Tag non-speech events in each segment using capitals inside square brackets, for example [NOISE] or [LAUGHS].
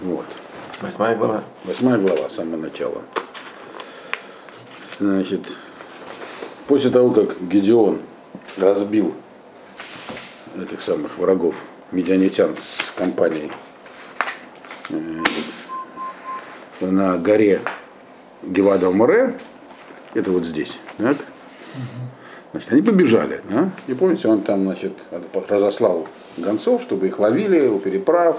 Вот. Восьмая глава. Восьмая глава, с самого начала. Значит, после того, как Гедеон разбил этих самых врагов, медианитян с компанией э, на горе Гевада Море, это вот здесь, так? Значит, они побежали, да? И помните, он там, значит, разослал гонцов, чтобы их ловили у переправ,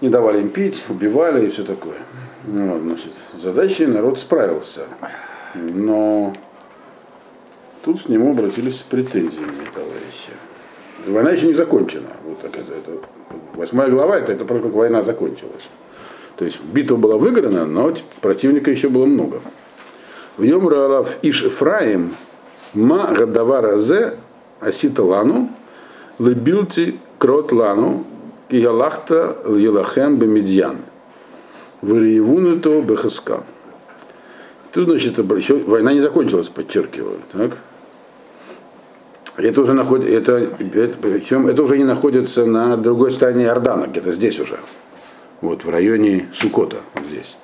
не давали им пить, убивали и все такое. Ну, значит, задачей народ справился. Но тут к нему обратились с претензиями товарищи. Война еще не закончена. Вот так это, это, восьмая глава это, это про как война закончилась. То есть битва была выиграна, но противника еще было много. В нем Раалав Иш Эфраим Ма Гадавара Зе Асита Лану Лебилти Крот Лану и Ялахта Елахем Бемидьян. Вариевунуто Бехаска. Тут, значит, война не закончилась, подчеркиваю. Так? Это уже находится, это, это, причем это уже не находится на другой стороне Иордана, где-то здесь уже. Вот, в районе Сукота, вот здесь.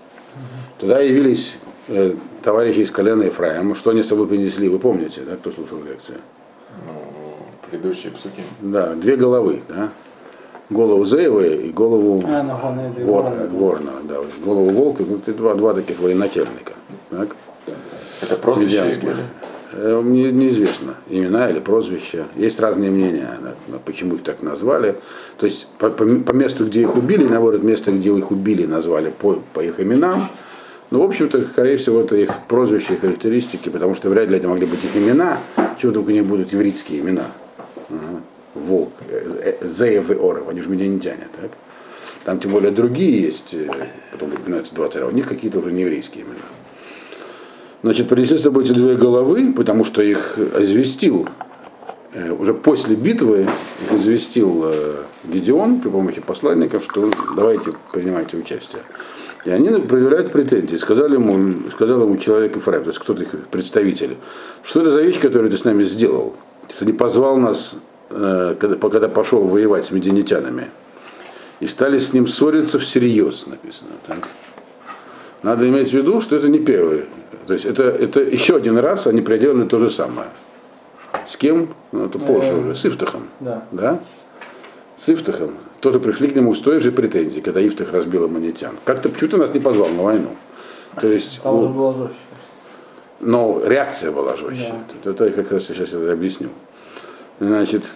Туда явились э, товарищи из колена Ефраима. Что они с собой принесли, вы помните, да, кто слушал лекцию? Ну, предыдущие псуки. Да, две головы, да. Голову Зеева и голову А, ну, Вор- ворона. Ворна, да, голову Волка, ну, это два, два таких военачальника. Так? Это прозвище. Э, Мне неизвестно, имена или прозвища. Есть разные мнения, почему их так назвали. То есть по, по- по месту, где их убили, наоборот, место, где их убили, назвали по, по их именам. Ну, в общем-то, скорее всего, это их прозвища и характеристики, потому что вряд ли это могли быть их имена. Чего только у них будут еврейские имена. Ага. Волк, э, э, Зеев и Оров, они же медианитяне, так? Там тем более другие есть, э, потом упоминаются два царя, у них какие-то уже не еврейские имена. Значит, принесли с собой эти две головы, потому что их известил, уже после битвы их известил Гедеон при помощи посланников, что давайте принимайте участие. И они предъявляют претензии. Сказали ему, сказал ему человек Ефраим, то есть кто-то их представитель, что это за вещь, которую ты с нами сделал? Что не позвал нас, когда, когда пошел воевать с медианитянами. И стали с ним ссориться всерьез, написано. Так? Надо иметь в виду, что это не первый. То есть это, это еще один раз они проделали то же самое. С кем? Ну, это позже Э, уже. С Ифтахом. Да. Да? С Ифтахом. Тоже пришли к нему с той же претензией, когда Ифтах разбил аммонитян. Как-то почему-то нас не позвал на войну. То есть, Там уже у- было жестче. но реакция была жестче. Это, это я как раз сейчас это объясню. Значит,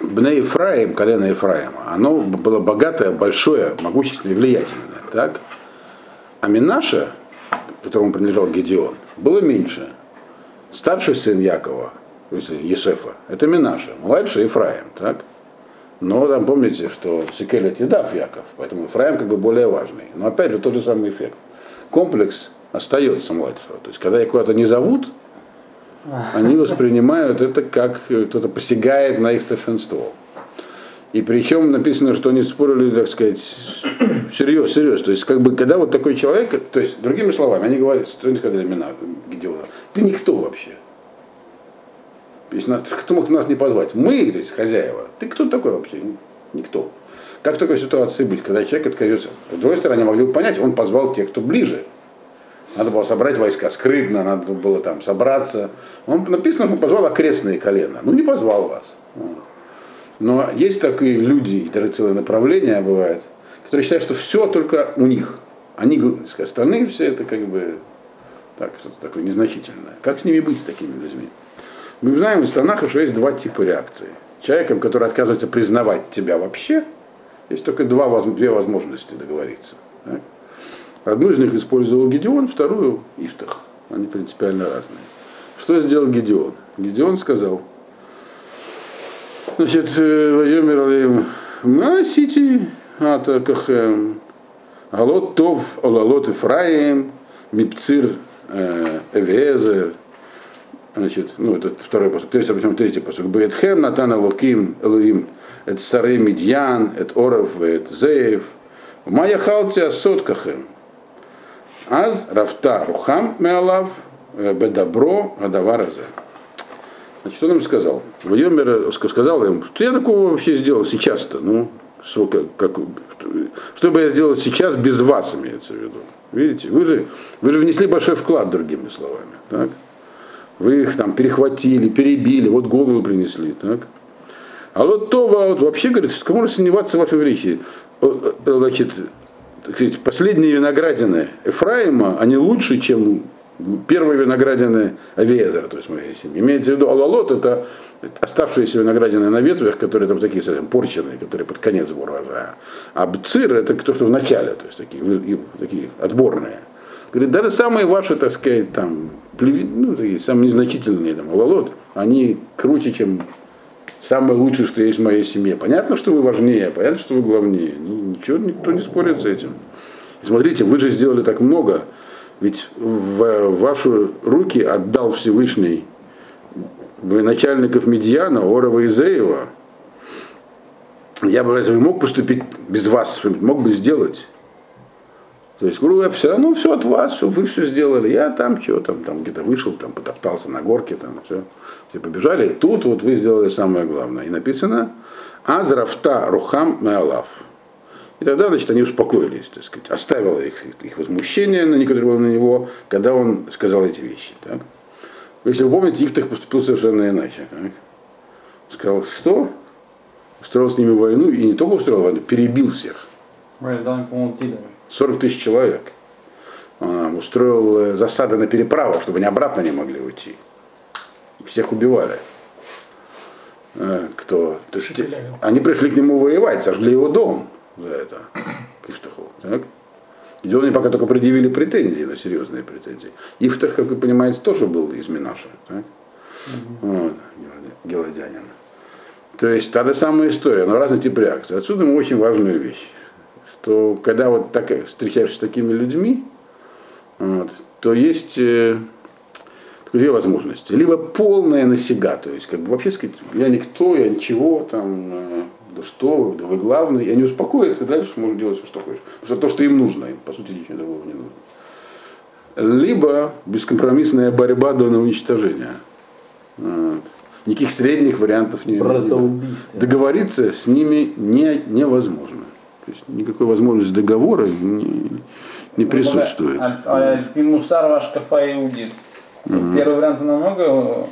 Бне Ефраим, колено Ефраима, оно было богатое, большое, могущественное влиятельное. Так? А Минаша, которому принадлежал Гедеон, было меньше. Старший сын Якова, то есть Есефа, это Минаша, младший Ефраим. Так? Но там помните, что Секель это Едав Яков, поэтому Ефраим как бы более важный. Но опять же тот же самый эффект. Комплекс остается младшего. То есть когда их куда-то не зовут, они воспринимают это как э, кто-то посягает на их старшинство. И причем написано, что они спорили, так сказать, серьез, серьез. То есть, как бы, когда вот такой человек, то есть, другими словами, они говорят, что они сказали Гедеона, ты никто вообще. Если нас- кто мог нас не позвать? Мы, то есть, хозяева. Ты кто такой вообще? Никто. Как такой ситуации быть, когда человек отказывается? С другой стороны, могли бы понять, он позвал тех, кто ближе. Надо было собрать войска скрытно, надо было там собраться. Он написано, что он позвал окрестные колена. Ну, не позвал вас. Но есть такие люди, и даже целое направление бывает, которые считают, что все только у них. Они, остальные все это как бы так, что-то такое незначительное. Как с ними быть, с такими людьми? Мы знаем из Танаха, что есть два типа реакции. Человеком, который отказывается признавать тебя вообще, есть только два, две возможности договориться. Одну из них использовал Гедеон, вторую Ифтах. Они принципиально разные. Что сделал Гедеон? Гедеон сказал, значит, Вайомер Алеем, Масити, Атакахем, Галот Тов, Олалот Ифраим, Мипцир э, Эвезер, значит, ну, это второй посуд, третий, потом третий посуд. Беетхем, Натана Луким, Элуим, это Сары Медьян, это Оров, это Зеев. Майя Халтия Соткахем. Аз Рафта Рухам Меалав, э, Бедабро, Гадаваразе. Значит, он им сказал, Владимир сказал им, что я такого вообще сделал сейчас-то, ну, как, как, что, что бы я сделал сейчас без вас, имеется в виду. Видите, вы же, вы же внесли большой вклад, другими словами. Так? Вы их там перехватили, перебили, вот голову принесли. Так? А вот то вот вообще, говорит, кому сомневаться в вашей врехе? Значит, последние виноградины Ефраима, они лучше, чем первые виноградины Авиезера, то есть моей семьи. Имеется в виду Алалот, это оставшиеся виноградины на ветвях, которые там такие совсем порченные, которые под конец урожая. А бцир это то, что в начале, то есть такие, такие отборные. Говорит, даже самые ваши, так сказать, там, ну, такие, самые незначительные, там, Алалот, они круче, чем самое лучшее, что есть в моей семье. Понятно, что вы важнее, понятно, что вы главнее. Ничего, никто не спорит с этим. Смотрите, вы же сделали так много, ведь в ваши руки отдал Всевышний начальников Медьяна, Орова и Зеева. Я бы разве мог поступить без вас, что-нибудь мог бы сделать? То есть, говорю, я все равно все от вас, вы все сделали. Я там что там, там где-то вышел, там потоптался на горке, там все. Все побежали. И тут вот вы сделали самое главное. И написано Азрафта Рухам Меалав. И тогда, значит, они успокоились, так сказать, оставило их, их возмущение, на некоторое было на него, когда он сказал эти вещи. Так? Если вы помните, Ифтах поступил совершенно иначе. Так? Сказал, что? Устроил с ними войну, и не только устроил войну, перебил всех. 40 тысяч человек. Он устроил э, засады на переправу, чтобы они обратно не могли уйти. Всех убивали. Э, кто? То есть, они пришли к нему воевать, сожгли его дом за это, Ифтаху. Так? Гедеоне пока только предъявили претензии, но серьезные претензии. Ифтах, как вы понимаете, тоже был из Минаша. Так? Угу. Вот, Геладянин. То есть та же самая история, но разный тип реакции. Отсюда мы очень важную вещь, что когда вот так, встречаешься с такими людьми, вот, то есть э, две возможности. Либо полная насига, то есть как бы вообще сказать, я никто, я ничего, там, э, да что вы, да вы главный, и они успокоятся, и дальше можно делать все, что хочешь. Потому что то, что им нужно, им, по сути, ничего другого не нужно. Либо бескомпромиссная борьба до уничтожения. Вот. Никаких средних вариантов не Договориться с ними не, невозможно. То есть никакой возможности договора не, не присутствует. А, а, а Мусар ваш кафа иудит. Первый вариант намного...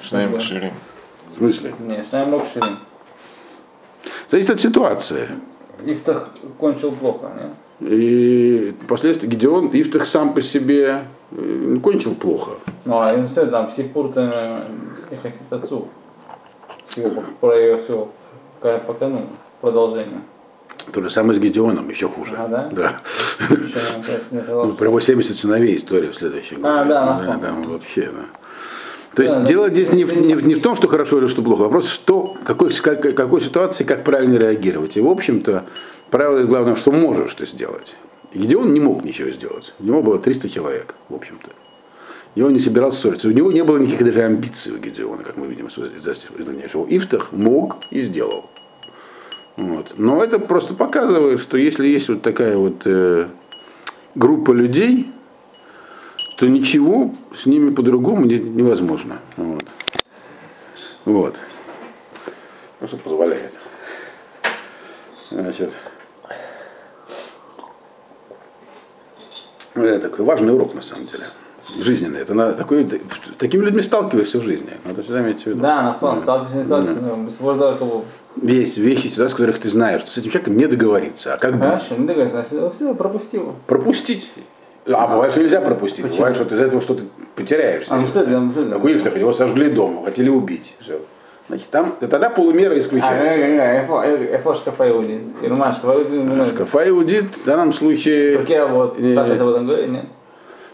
Шнаем Кширим. В смысле? Нет, Шнаем Кширим. Зависит от ситуации. Ифтах кончил плохо, нет? И впоследствии Гедеон, Ифтах сам по себе э, кончил плохо. Ну, а им все там, Сипурта и Хасид отцов. Всего, про всего, по кануну, продолжение. То же самое с Гедеоном, еще хуже. А, да? Да. Ну, про его 70 сыновей история в следующем А, да, да, там вообще, да. То есть да, дело да, здесь не, в, не, не в том, что хорошо или что плохо, вопрос, что, какой, как, какой ситуации, как правильно реагировать. И, в общем-то, правило главное, что можешь ты сделать. И Гедеон не мог ничего сделать. У него было 300 человек, в общем-то. И он не собирался ссориться. У него не было никаких даже амбиций у Гедеона, как мы видим из дальнейшего. Ифтах мог и сделал. Вот. Но это просто показывает, что если есть вот такая вот э, группа людей, то ничего с ними по-другому не, невозможно. Вот. вот. Ну, что позволяет. Значит, это такой важный урок на самом деле жизненный. Это на такой, такими людьми сталкиваешься в жизни. Надо всегда иметь в виду. Да, на фон, сталкиваешься, не сталкиваешься, да. Ну, есть вещи, ситуации, в которых ты знаешь, что с этим человеком не договориться. А как Хорошо, быть? не договориться, значит, все, пропустил. Пропустить. А бывает, что нельзя пропустить. Почему? Бывает, что ты из этого что-то потеряешься. А, ну, ну, кстати. Такой Ифтах, его сожгли дома, хотели убить. Все. Значит, там, тогда полумера исключается. А, эфо шкафа иудит. Ирма шкафа иудит. Шкафа иудит в данном случае... Как я вот, так об этом говорю, нет?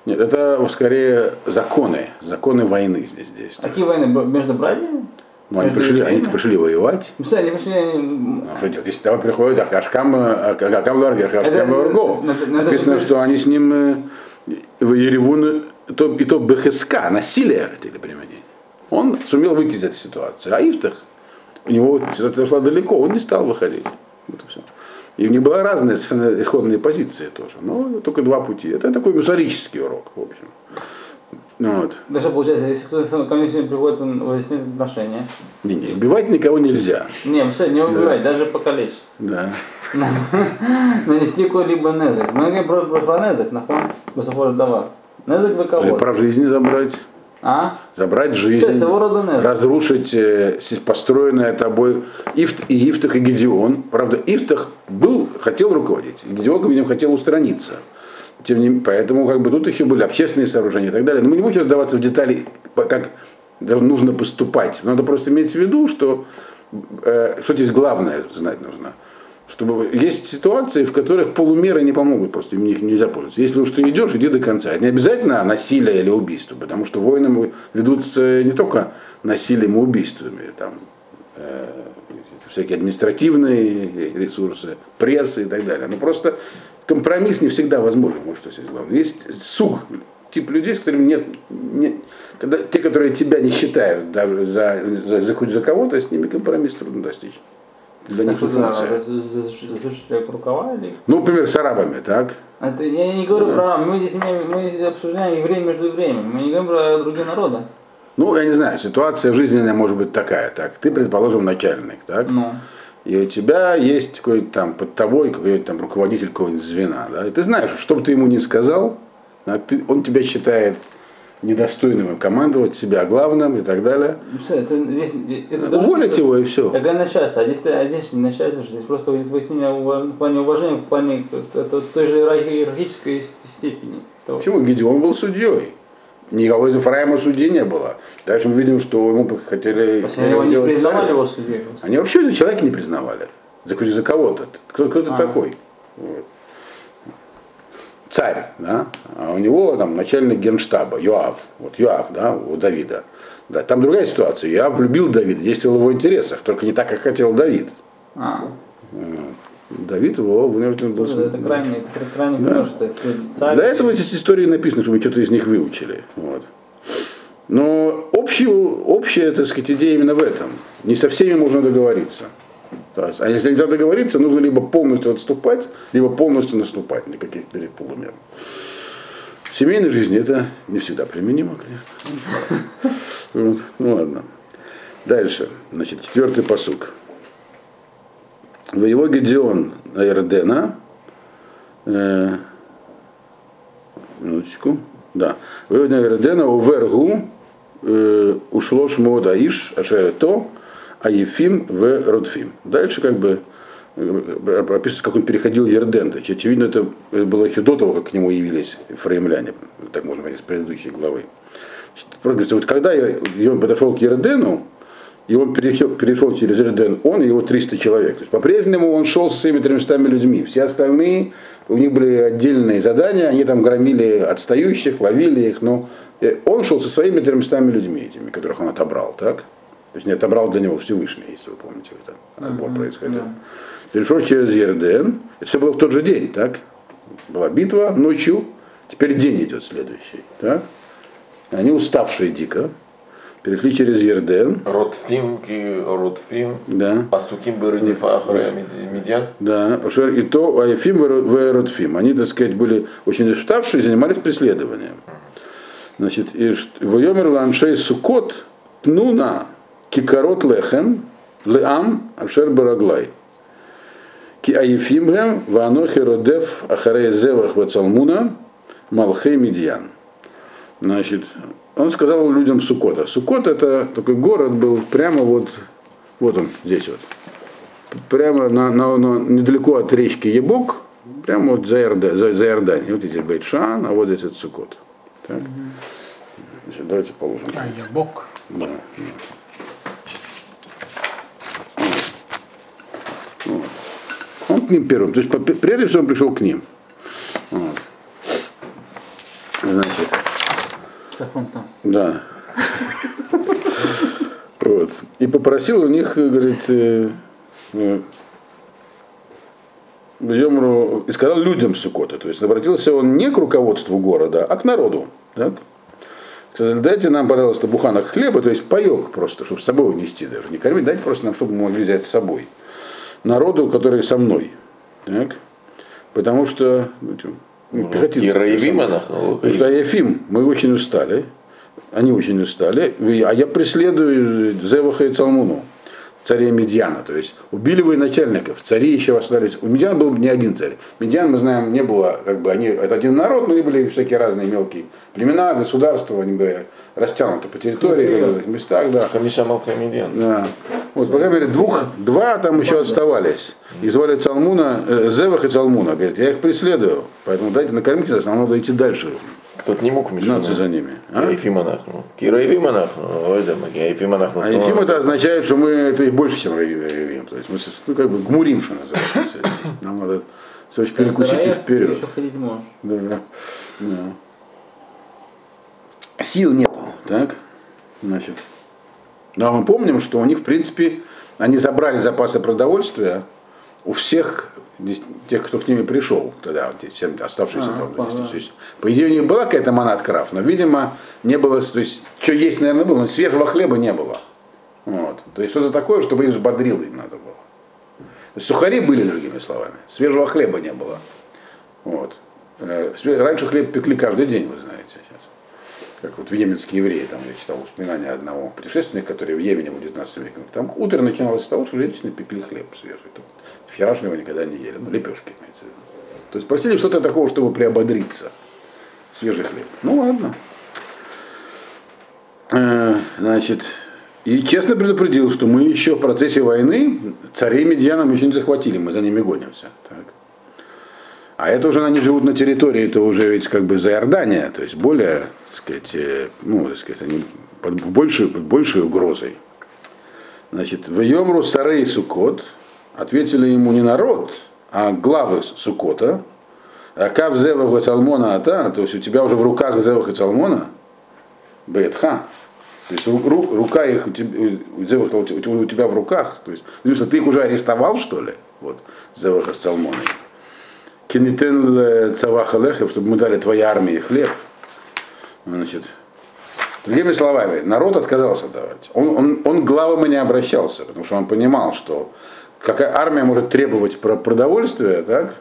Нет, это скорее законы, законы войны здесь действуют. Какие войны? Между братьями? Ну, они пришли, они пришли воевать. Ну, они пришли... Ну, что делать? Если там приходит Ахашкам, Ахашкам Ларгер, Ахашкам Варго, написано, что они с ним э, в Еревун, то, и то БХСК, насилие хотели применить. Он сумел выйти из этой ситуации. А Ифтах, у него это зашло далеко, он не стал выходить. Вот и все. И у них была разные совершенно исходные позиции тоже. Но только два пути. Это такой мусорический урок, в общем. Вот. Да что получается, если кто-то ко мне сегодня приходит, он выясняет отношения. Не, не, убивать никого нельзя. Не, ну, вообще не убивать, да. даже покалечить. Да. [LAUGHS] Нанести какой-либо незык. Мы говорим про, про, про незык, на фон высоко давар. Незык вы кого? Или про жизнь забрать. А? Забрать жизнь. незик. разрушить э, построенное тобой Ифт, и Ифтах, и Гедеон. Правда, Ифтах был, хотел руководить, Гедеон, видимо, хотел устраниться. Тем не поэтому как бы тут еще были общественные сооружения и так далее. Но мы не будем вдаваться в детали, как нужно поступать. Надо просто иметь в виду, что э, что здесь главное знать нужно. Чтобы есть ситуации, в которых полумеры не помогут, просто им них нельзя пользоваться. Если уж ты идешь, иди до конца. Это не обязательно насилие или убийство, потому что войны ведутся не только насилием и убийствами, там, э, всякие административные ресурсы, пресса и так далее. Но просто компромисс не всегда возможен, вот что здесь главное. Есть суг, тип людей, с которыми нет, нет когда, те, которые тебя не считают даже за, за, за, за кого-то, с ними компромисс трудно достичь. Для них да, функция. засушить рукава или... Ну, например, с арабами, так? Это, я не говорю про... Мы здесь, имеем- мы здесь обсуждаем евреи между евреями. Мы не говорим про другие народы. Ну, я не знаю, ситуация жизненная может быть такая, так. Ты, предположим, начальник, так? Ну. И у тебя есть какой-нибудь там под тобой какой-нибудь там руководитель какого-нибудь звена, да? И ты знаешь, что бы ты ему ни сказал, а ты- он тебя считает недостойным командовать, себя главным и так далее. Ну, всё, это, здесь, это Уволить его и все. Такая начальство, а здесь, а здесь не начальство, что здесь просто будет выяснение в плане уважения, в плане это, той же иерархи- иерархической степени. того. Почему? Гедеон был судьей. Никого из Ефраима судей не было. Дальше мы видим, что ему хотели они его не признавали царем. его судьей. Они вообще человека не признавали. За, за кого-то. Кто, кто ты А. такой? Вот. Царь, да? А у него там начальник генштаба, Йоав. Вот Йоав, да, у Давида. Да, там другая ситуация. Йоав влюбил Давида, действовал в его интересах, только не так, как хотел Давид. А, Давид его вынужден был... это, это крайне, это крайне Да. что это царь. Для этого эти истории написаны, чтобы мы что-то из них выучили. Вот. Но общую, общая, так сказать, идея именно в этом. Не со всеми можно договориться. То есть, а если нельзя договориться, нужно либо полностью отступать, либо полностью наступать, никаких переполумер. В семейной жизни это не всегда применимо, конечно. Ну ладно. Дальше. Значит, четвертый посук. Воево Гедеон на Эрдена, э, минуточку, да, воевод на Эрдена у Вергу э, ушло Аиш, Ашерето, а Ефим в Родфим. Дальше как бы э, описывается, как он переходил Ерден. То есть, очевидно, это было еще до того, как к нему явились фреймляне, так можно говорить, с предыдущей главы. Значит, вот когда он подошел к Ердену, и он перешел, перешел через Ерден, он и его 300 человек. То есть по-прежнему он шел со своими 300 людьми. Все остальные, у них были отдельные задания, они там громили отстающих, ловили их, но э, он шел со своими 300 людьми, этими, которых он отобрал, так? То есть не отобрал для него Всевышний, если вы помните, это отбор происходил. да. Перешел через Ерден, это все было в тот же день, так? Была битва ночью, теперь день идет следующий, так? Они уставшие дико, перешли через Ерден, Ротфим, ки Ротфим, да, Асуким Бередифа Ахрея Медиан. да, и то Аяфим в Эротфим. Они, так сказать, были очень уставшие и занимались преследованием. Значит, и Войомер Ланшей Сукот Тнуна Кикарот Лехем Леам Ашер Бараглай. Ки Аяфимгем Ванохи Родев Ахарей Зевах Вацалмуна Малхей Медьян. Значит, он сказал людям Сукота. Сукот это такой город был прямо вот, вот он здесь вот прямо на, на- на- недалеко от речки Ебок, прямо вот за, Иорда- за, за Иорданией. Вот здесь Бейтшан, а вот здесь вот Сукот. Так. Значит, давайте положим. А я бог. Да. Вот. Он к ним первым. То есть прежде всего он пришел к ним. Вот. Значит, Сафон там. да. Вот. И попросил у них, говорит, э, э, Йомру, и сказал людям Сукота. То есть обратился он не к руководству города, а к народу. Так? Сказали, дайте нам, пожалуйста, буханок хлеба, то есть паек просто, чтобы с собой унести даже. Не кормить, дайте просто нам, чтобы мы могли взять с собой. Народу, который со мной. Так? Потому что ну, ну, пехотинцы, со мной. Кираевим Потому что Ефим, мы очень устали. они очень устали, а я преследую Зеваха и Цалмуну, царей Медьяна. То есть убили военачальников, цари еще остались. У Медьяна был не один царь. Медьян, мы знаем, не было, как бы они, это один народ, но они были всякие разные мелкие племена, государства, они были растянуты по территории, в разных местах, да. Хамиша Малка Медиан. Да. Вот, по крайней мере, двух, два там еще оставались. И звали Цалмуна, э, Зевах и Цалмуна. Говорит, я их преследую, поэтому дайте накормите нас, нам надо идти дальше. Кто-то не мог мешать. Гнаться за ними. А? Ефим Анахну. Кира Ефим Анахну. Ой, да, мы Ефим Анахну. А Ефим это означает, что мы это и больше, чем Равим. То есть мы ну, как бы гмурим, что называется. Нам надо сказать, перекусить и вперед. Еще ходить можешь. Да, да. да. Сил нету, так? Значит. Но мы помним, что у них, в принципе, они забрали запасы продовольствия у всех тех, кто к ними пришел тогда, вот, те, оставшиеся А, там. понятно. То есть, по идее, у них была какая-то манат-краф, но, видимо, не было, то есть, что есть, наверное, было, но свежего хлеба не было. Вот. То есть, что-то такое, чтобы их взбодрило им надо было. То есть, сухари были, другими словами, свежего хлеба не было. Вот. Э, Раньше хлеб пекли каждый день, вы знаете сейчас. Как вот в йеменские евреи, там я читал воспоминания одного путешественника, который в Йемене был в 19 веке. Там утро начиналось с того, что женщины пекли хлеб свежий. Там Вчерашнего никогда не ели, ну лепешки имеется в виду. То есть просили что-то такого, чтобы приободриться. Свежий хлеб. Ну ладно. Э, Значит, и честно предупредил, что мы еще в процессе войны царей Медьяна мы еще не захватили, мы за ними гонимся. Так. А это уже они живут на территории, это уже ведь как бы за Иордания, то есть более, так сказать, э, ну, так сказать, они под большей, под большей угрозой. Значит, в Йомру Сарей Сукот ответили ему не народ, а главы Сукота. Акав Зевах и Цалмона Ата, то есть у тебя уже в руках Зевах и Цалмона, Бетха, то есть ру- ру- рука их у тебя, у тебя- у тебя в руках, то есть, написано, ты их уже арестовал, что ли? Вот, Зеваха с Цалмоной. Кинитен Цаваха Лехев, чтобы мы дали твоей армии хлеб. Значит, Другими словами, народ отказался давать. Он, он, он главам и не обращался, потому что он понимал, что какая армия может требовать про- продовольствия, так,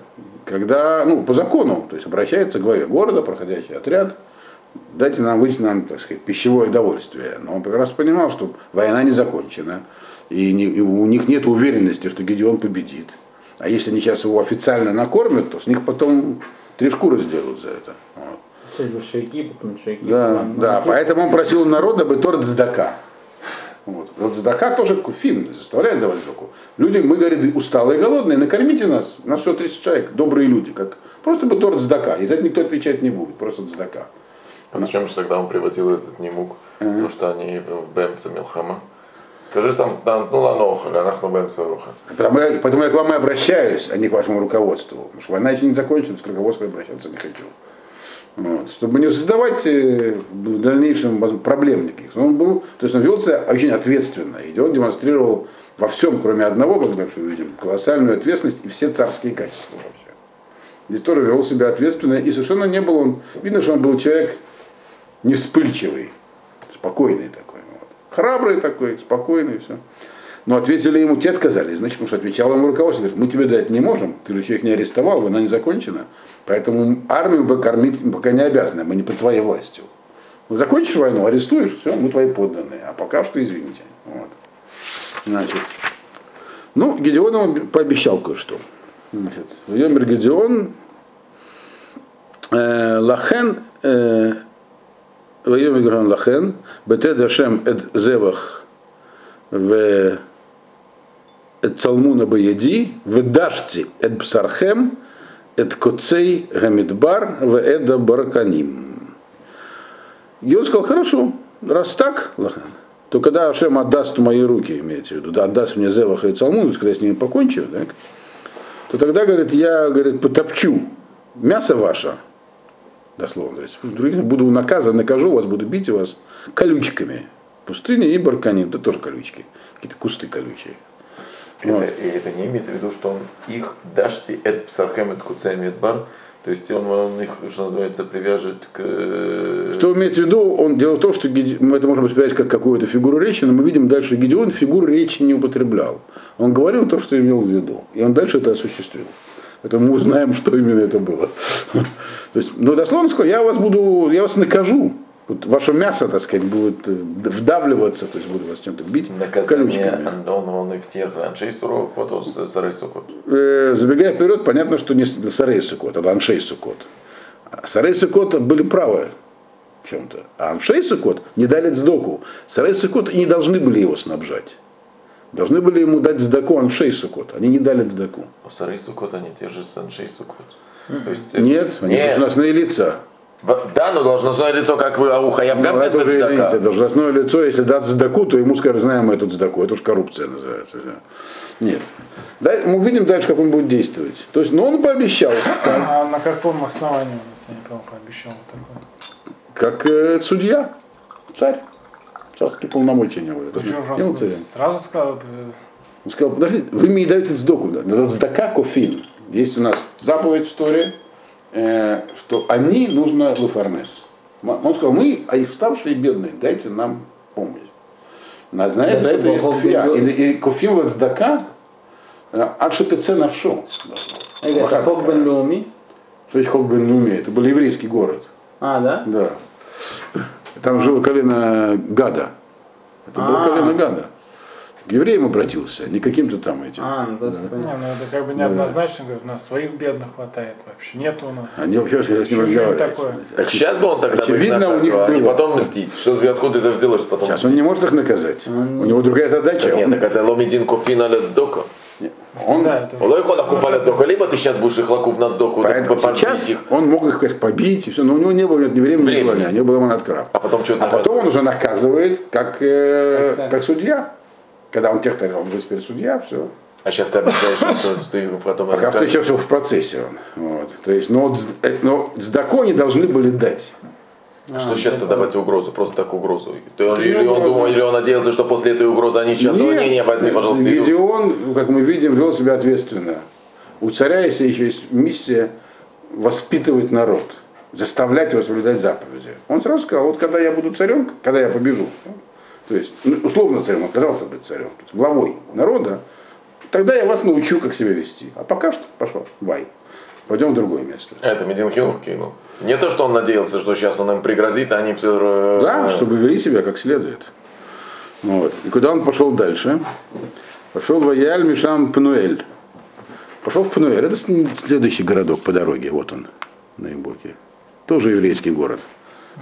когда, ну, по закону, то есть обращается к главе города, проходящий отряд, дайте нам выйти нам, так сказать, пищевое удовольствие. Но он как раз понимал, что война не закончена, и, не- и у них нет уверенности, что Гедеон победит. А если они сейчас его официально накормят, то с них потом три шкуры сделают за это. Вот. Шейки, потом шейки. Да, потом да, поэтому он просил народа бы торт здака. Вот. Вот здака тоже куфин, заставляет давать здаку. Люди, мы, говорит, усталые и голодные, накормите нас, нас всего 30 человек, добрые люди, как просто бы торт здака, и за это никто отвечать не будет, просто здака. А зачем же тогда он приводил этот немук? Потому что они в Бемце Милхама. Скажи там, там ну ланоха, ланахну Бемце Руха. Потому, я- поэтому я к вам и обращаюсь, а не к вашему руководству. Потому что война еще не закончена, к руководству обращаться не хочу. Вот. Чтобы не создавать э, в дальнейшем проблем никаких. Он был, то есть он вел себя очень ответственно. И он демонстрировал во всем, кроме одного, как мы видим, колоссальную ответственность и все царские качества вообще. Здесь тоже вел себя ответственно и совершенно не был он, видно, что он был человек не вспыльчивый, спокойный такой. Вот. Храбрый такой, спокойный, все. Но ответили ему, те отказались, значит, потому что отвечал ему руководство, говорит, мы тебе дать не можем, ты же еще их не арестовал, война не закончена, поэтому армию бы кормить пока не обязаны, мы не под твоей властью. Ну, закончишь войну, арестуешь, все, мы твои подданные, а пока что извините. Вот. Значит, ну, Гедеон ему пообещал кое-что. Значит, Йомер Гедеон, э, Лахен, э, Вайом Гран Лахен, Бетед Ашем Эд Зевах в Цалмуна Баяди, Ведашти Эд Псархем, Эд Коцей Гамидбар, Веда Бараканим. И он сказал, хорошо, раз так, то когда Ашем отдаст мои руки, имеется в виду, да, отдаст мне Зеваха и Цалмун, когда я с ними покончу, так, то тогда, говорит, я, говорит, потопчу мясо ваше, дословно, то есть, буду наказан, накажу вас, буду бить вас колючками, пустыни и барканин, это тоже колючки, какие-то кусты колючие. Вот. Это, и это не имеется в виду, что он их дашти эт псархем эт куцай медбар, то есть он, он их, что называется, привяжет к... Что имеется в виду, он, дело в том, что мы это можем воспринять как какую-то фигуру речи, но мы видим дальше, Гедеон фигуру речи не употреблял. Он говорил то, что имел в виду, и он дальше это осуществил. Поэтому мы узнаем, [LAUGHS] что именно это было. [LAUGHS] То есть, ну, дословно сказал, я вас буду, я вас накажу, Вот ваше мясо, так сказать, будет э, вдавливаться, то есть будут вас чем-то бить Наказание, колючками. он, он и в тех аншей сурок, вот он с сарей сукот. Э, забегая вперед, понятно, что не Сарей Сукот, а Аншей Сукот. А Сарей Сукот были правы в чем-то. А Аншей Сукот не дали цдоку. Сарей Сукот и не должны были его снабжать. Должны были ему дать цдаку Аншей Сукот. Они не дали цдаку. У сарей сукот они же аншей сукот. То есть, э, Нет, они Нет. должностные лица. Да, но должностное лицо, как вы, а у Хаябгам Ну, это уже, цдака. извините, должностное лицо, если даст цдаку, то ему скажут, знаем мы эту цдаку. Это уж коррупция называется. да. Нет. Да, мы увидим дальше, как он будет действовать. То есть, ну, он пообещал, А на каком основании он это я не помню, пообещал такое? как э, судья, царь. Царские полномочия у него. Почему же не он сразу сказал, бы, Он сказал, подождите, вы мне не даете цдоку. Да? Это цдака кофин. Есть у нас заповедь в Торе, Э, что они нужно Луфарнес. Он сказал, мы, а их ставшие бедные, дайте нам помощь. На, знаете, за это есть куфия. И, и куфим вот сдака, э, а что ты цена в шоу. Это Хок бен Луми? Что есть Хок бен Луми? Это был еврейский город. А, да? Да. Там жил колено Гада. Это был а. колено Гада. К евреям обратился, не каким-то там этим. А, ну то есть не, понятно. ну это как бы неоднозначно, говорит, у нас своих бедных хватает вообще, нет у нас. Они вообще с ним Что разговаривают. такое? Так сейчас бы он тогда Очевидно, у них а не было. потом мстить. Что, откуда это взялось потом Сейчас он мстить? не может их наказать. Он- У него другая задача. Так нет, Он- так это ломидин кофин на лецдока. он, Да, это Он ловит ходов купа лецдока, либо ты сейчас будешь их лакув на цдоку, поэтому сейчас их, он мог их, конечно, побить, и все, но у него не было нет ни времени, ни желания, не было монаткрав. а потом что-то А потом он уже наказывает, как, э, как судья. Когда он тех он уже теперь судья, все. А сейчас ты объясняешь, что ты потом... Пока что еще все в процессе он. Вот. То есть, но, э, но цдаку они должны были дать. А Что сейчас-то давать угрозу, просто так угрозу? То он- Да или не он думал, или он надеялся, что после этой угрозы они сейчас, ну не, не, возьми, пожалуйста, иду. Гедеон, как мы видим, вел себя ответственно. У царя, если еще есть миссия, воспитывать народ, заставлять его соблюдать заповеди. Он сразу сказал, вот когда я буду царем, когда я побежу, то есть, ну, условно царем, он отказался быть царем, главой народа, тогда я вас научу, как себя вести. А пока что пошел, бай. Пойдем в другое место. Это Медин Хилов кинул. Не то, что он надеялся, что сейчас он им пригрозит, а они все... Да, чтобы вели себя как следует. Вот. И куда он пошел дальше? Пошел в Аяль Мишам Пнуэль. Пошел в Пнуэль. Это следующий городок по дороге. Вот он, на Имбоке. Тоже еврейский город.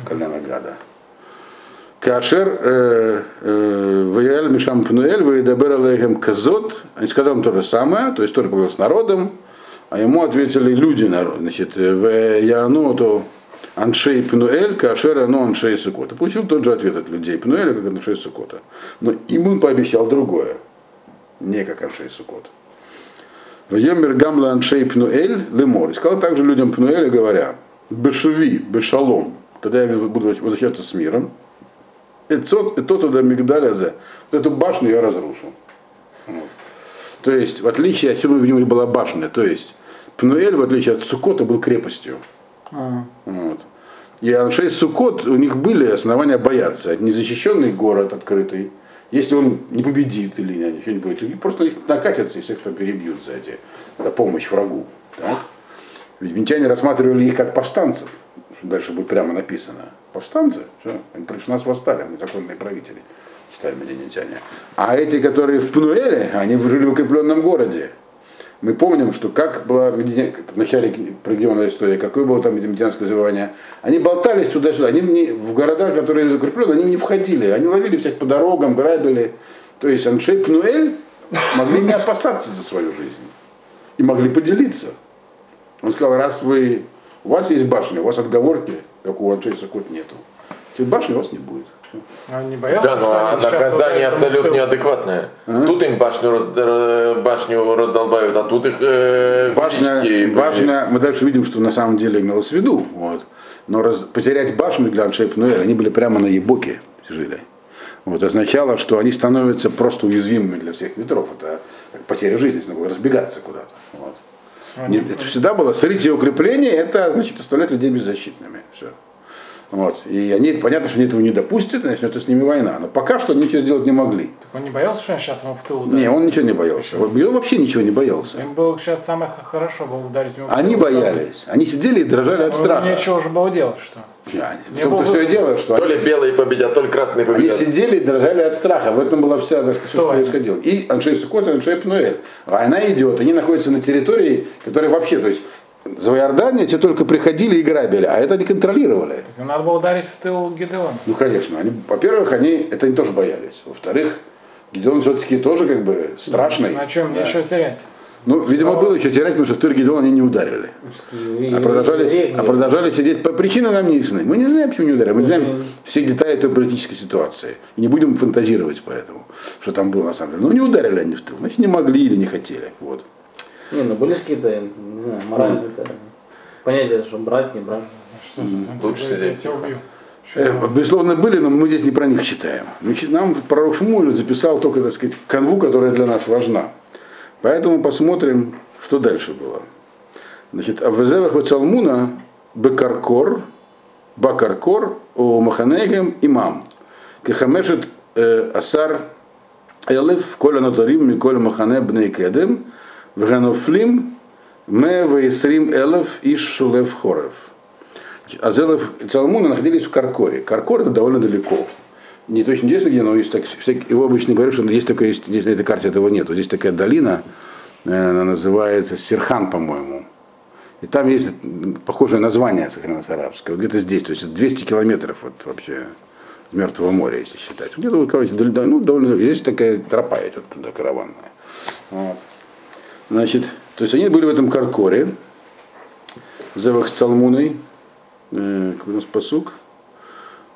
Коляна Гада. Кашер э, э, Ваяль Мишам Пнуэль, Ваидабер Алейхем Казот. Они сказали то же самое, то есть тоже поговорил с народом, а ему ответили люди народ. Значит, в то Аншей Пнуэль, Кашер ну Аншей Сукота. Получил тот же ответ от людей Пнуэля, как Аншей Сукота. Но им он пообещал другое. Не как Аншей Сукота. Вайомер Гамла Аншей Пнуэль Лемор. Сказал также людям Пнуэля, говоря, Бешуви, Бешалом, когда я буду возвращаться с миром, и тот туда Мигдалязе, вот эту башню я разрушу. Вот. То есть, в отличие от всего, в нем была башня, то есть, Пнуэль, в отличие от Сукота, был крепостью. А, Вот. И Аншей Сукот, у них были основания бояться. Это незащищенный город открытый. Если он не победит или что-нибудь, и просто их накатятся и всех там перебьют за, эти, за помощь врагу. Так? Ведь минтяне рассматривали их как повстанцев, что дальше будет прямо написано. Повстанцы, все, они против нас восстали, мы законные правители, считали мединитяне. А эти, которые в Пнуэле, они жили в укрепленном городе. Мы помним, что как была в начале региона история, какое было там медианское завоевание. Они болтались туда-сюда. Они не- в города, которые закреплены, они не входили. Они ловили всех по дорогам, грабили. То есть Аншей Пнуэль могли не опасаться за свою жизнь. И могли поделиться. Он сказал, раз вы, у вас есть башня, у вас отговорки, как у Аншей Сукот нету. Теперь башни у вас не будет. А Он не боялся, Да, ну что а наказание абсолютно неадекватное. А? Тут им башню, раз- э, башню раздолбают, а тут их э, Башня, башня, мы дальше видим, что на самом деле имелось в виду. Вот. Но раз- потерять башню для Аншей Пнуэля, они были прямо на Ебоке жили. Вот, означало, что они становятся просто уязвимыми для всех ветров. Это как потеря жизни, нужно было разбегаться куда-то. Вот. Не- Это всегда было срытие укрепления, это значит оставлять людей беззащитными. Все. Вот. И они, понятно, что они этого не допустят, и начнется с ними война. Но пока что ничего сделать не могли. Так он не боялся, что сейчас ему в тыл Не, ударит? он ничего не боялся. Вот Он вообще ничего не боялся. Им было сейчас самое хорошо было ударить ему Они боялись. Они сидели и дрожали от страха. Нечего уже было делать, что. Я- В Не том-то все и дело, что То они, ли белые победят, то ли красные они победят. сидели и дрожали от страха. В этом была вся, так сказать, что они? происходило. И Аншей Сукот, и Аншей Пнуэль. А она идет, они находятся на территории, которая вообще, то есть, за Иордания те только приходили и грабили, а это они контролировали. Так надо было ударить в тыл Гедеона. Ну, конечно. Они, во-первых, они это они тоже боялись. Во-вторых, Гедеон все-таки тоже как бы страшный. На чем Да. еще терять? Ну, видимо, было еще терять, потому что в Тур Гедеон они не ударили. А продолжали, а продолжали сидеть. По причине нам не ясны. Мы не знаем, почему не ударили. Мы не знаем все детали той политической ситуации. И не будем фантазировать поэтому, что там было на самом деле. Ну, не ударили они в тыл. Значит, не могли или не хотели. Вот. Не, ну были же какие-то, не знаю, моральные это, понятия, что брать, не брать. Что ты там Лучше тебе- сидеть Я тебя убью. Э, безусловно, были, но мы здесь не про них читаем. Нам пророк Шмуль записал только, так сказать, канву, которая для нас важна. Поэтому посмотрим, что дальше было. Значит, а в Эзевах Вацалмуна Бекаркор, Бакаркор, у Маханегем имам. Кехамешет э, Асар Элев, Коля Натарим, Миколя Махане Бней Кедем, Вганофлим, Ме Ваисрим Элев Иш Шулев Хорев. Азелов и Цалмуна находились в Каркоре. Каркор это довольно далеко. Не точно известно где, но есть так, его обычно говорят, что есть такое, есть, здесь на этой карте этого нет. Вот здесь такая долина, э, она называется Серхан, по-моему. И там есть похожее название сохранилось арабское. Где-то здесь, то есть это 200 километров вот, вообще Мертвого моря, если считать. Где-то, вот, короче, ну, довольно, здесь такая тропа идет туда, караванная. Вот. Значит, то есть они были в этом Каркоре, Зевах с Цалмуной, э, какой у нас посук,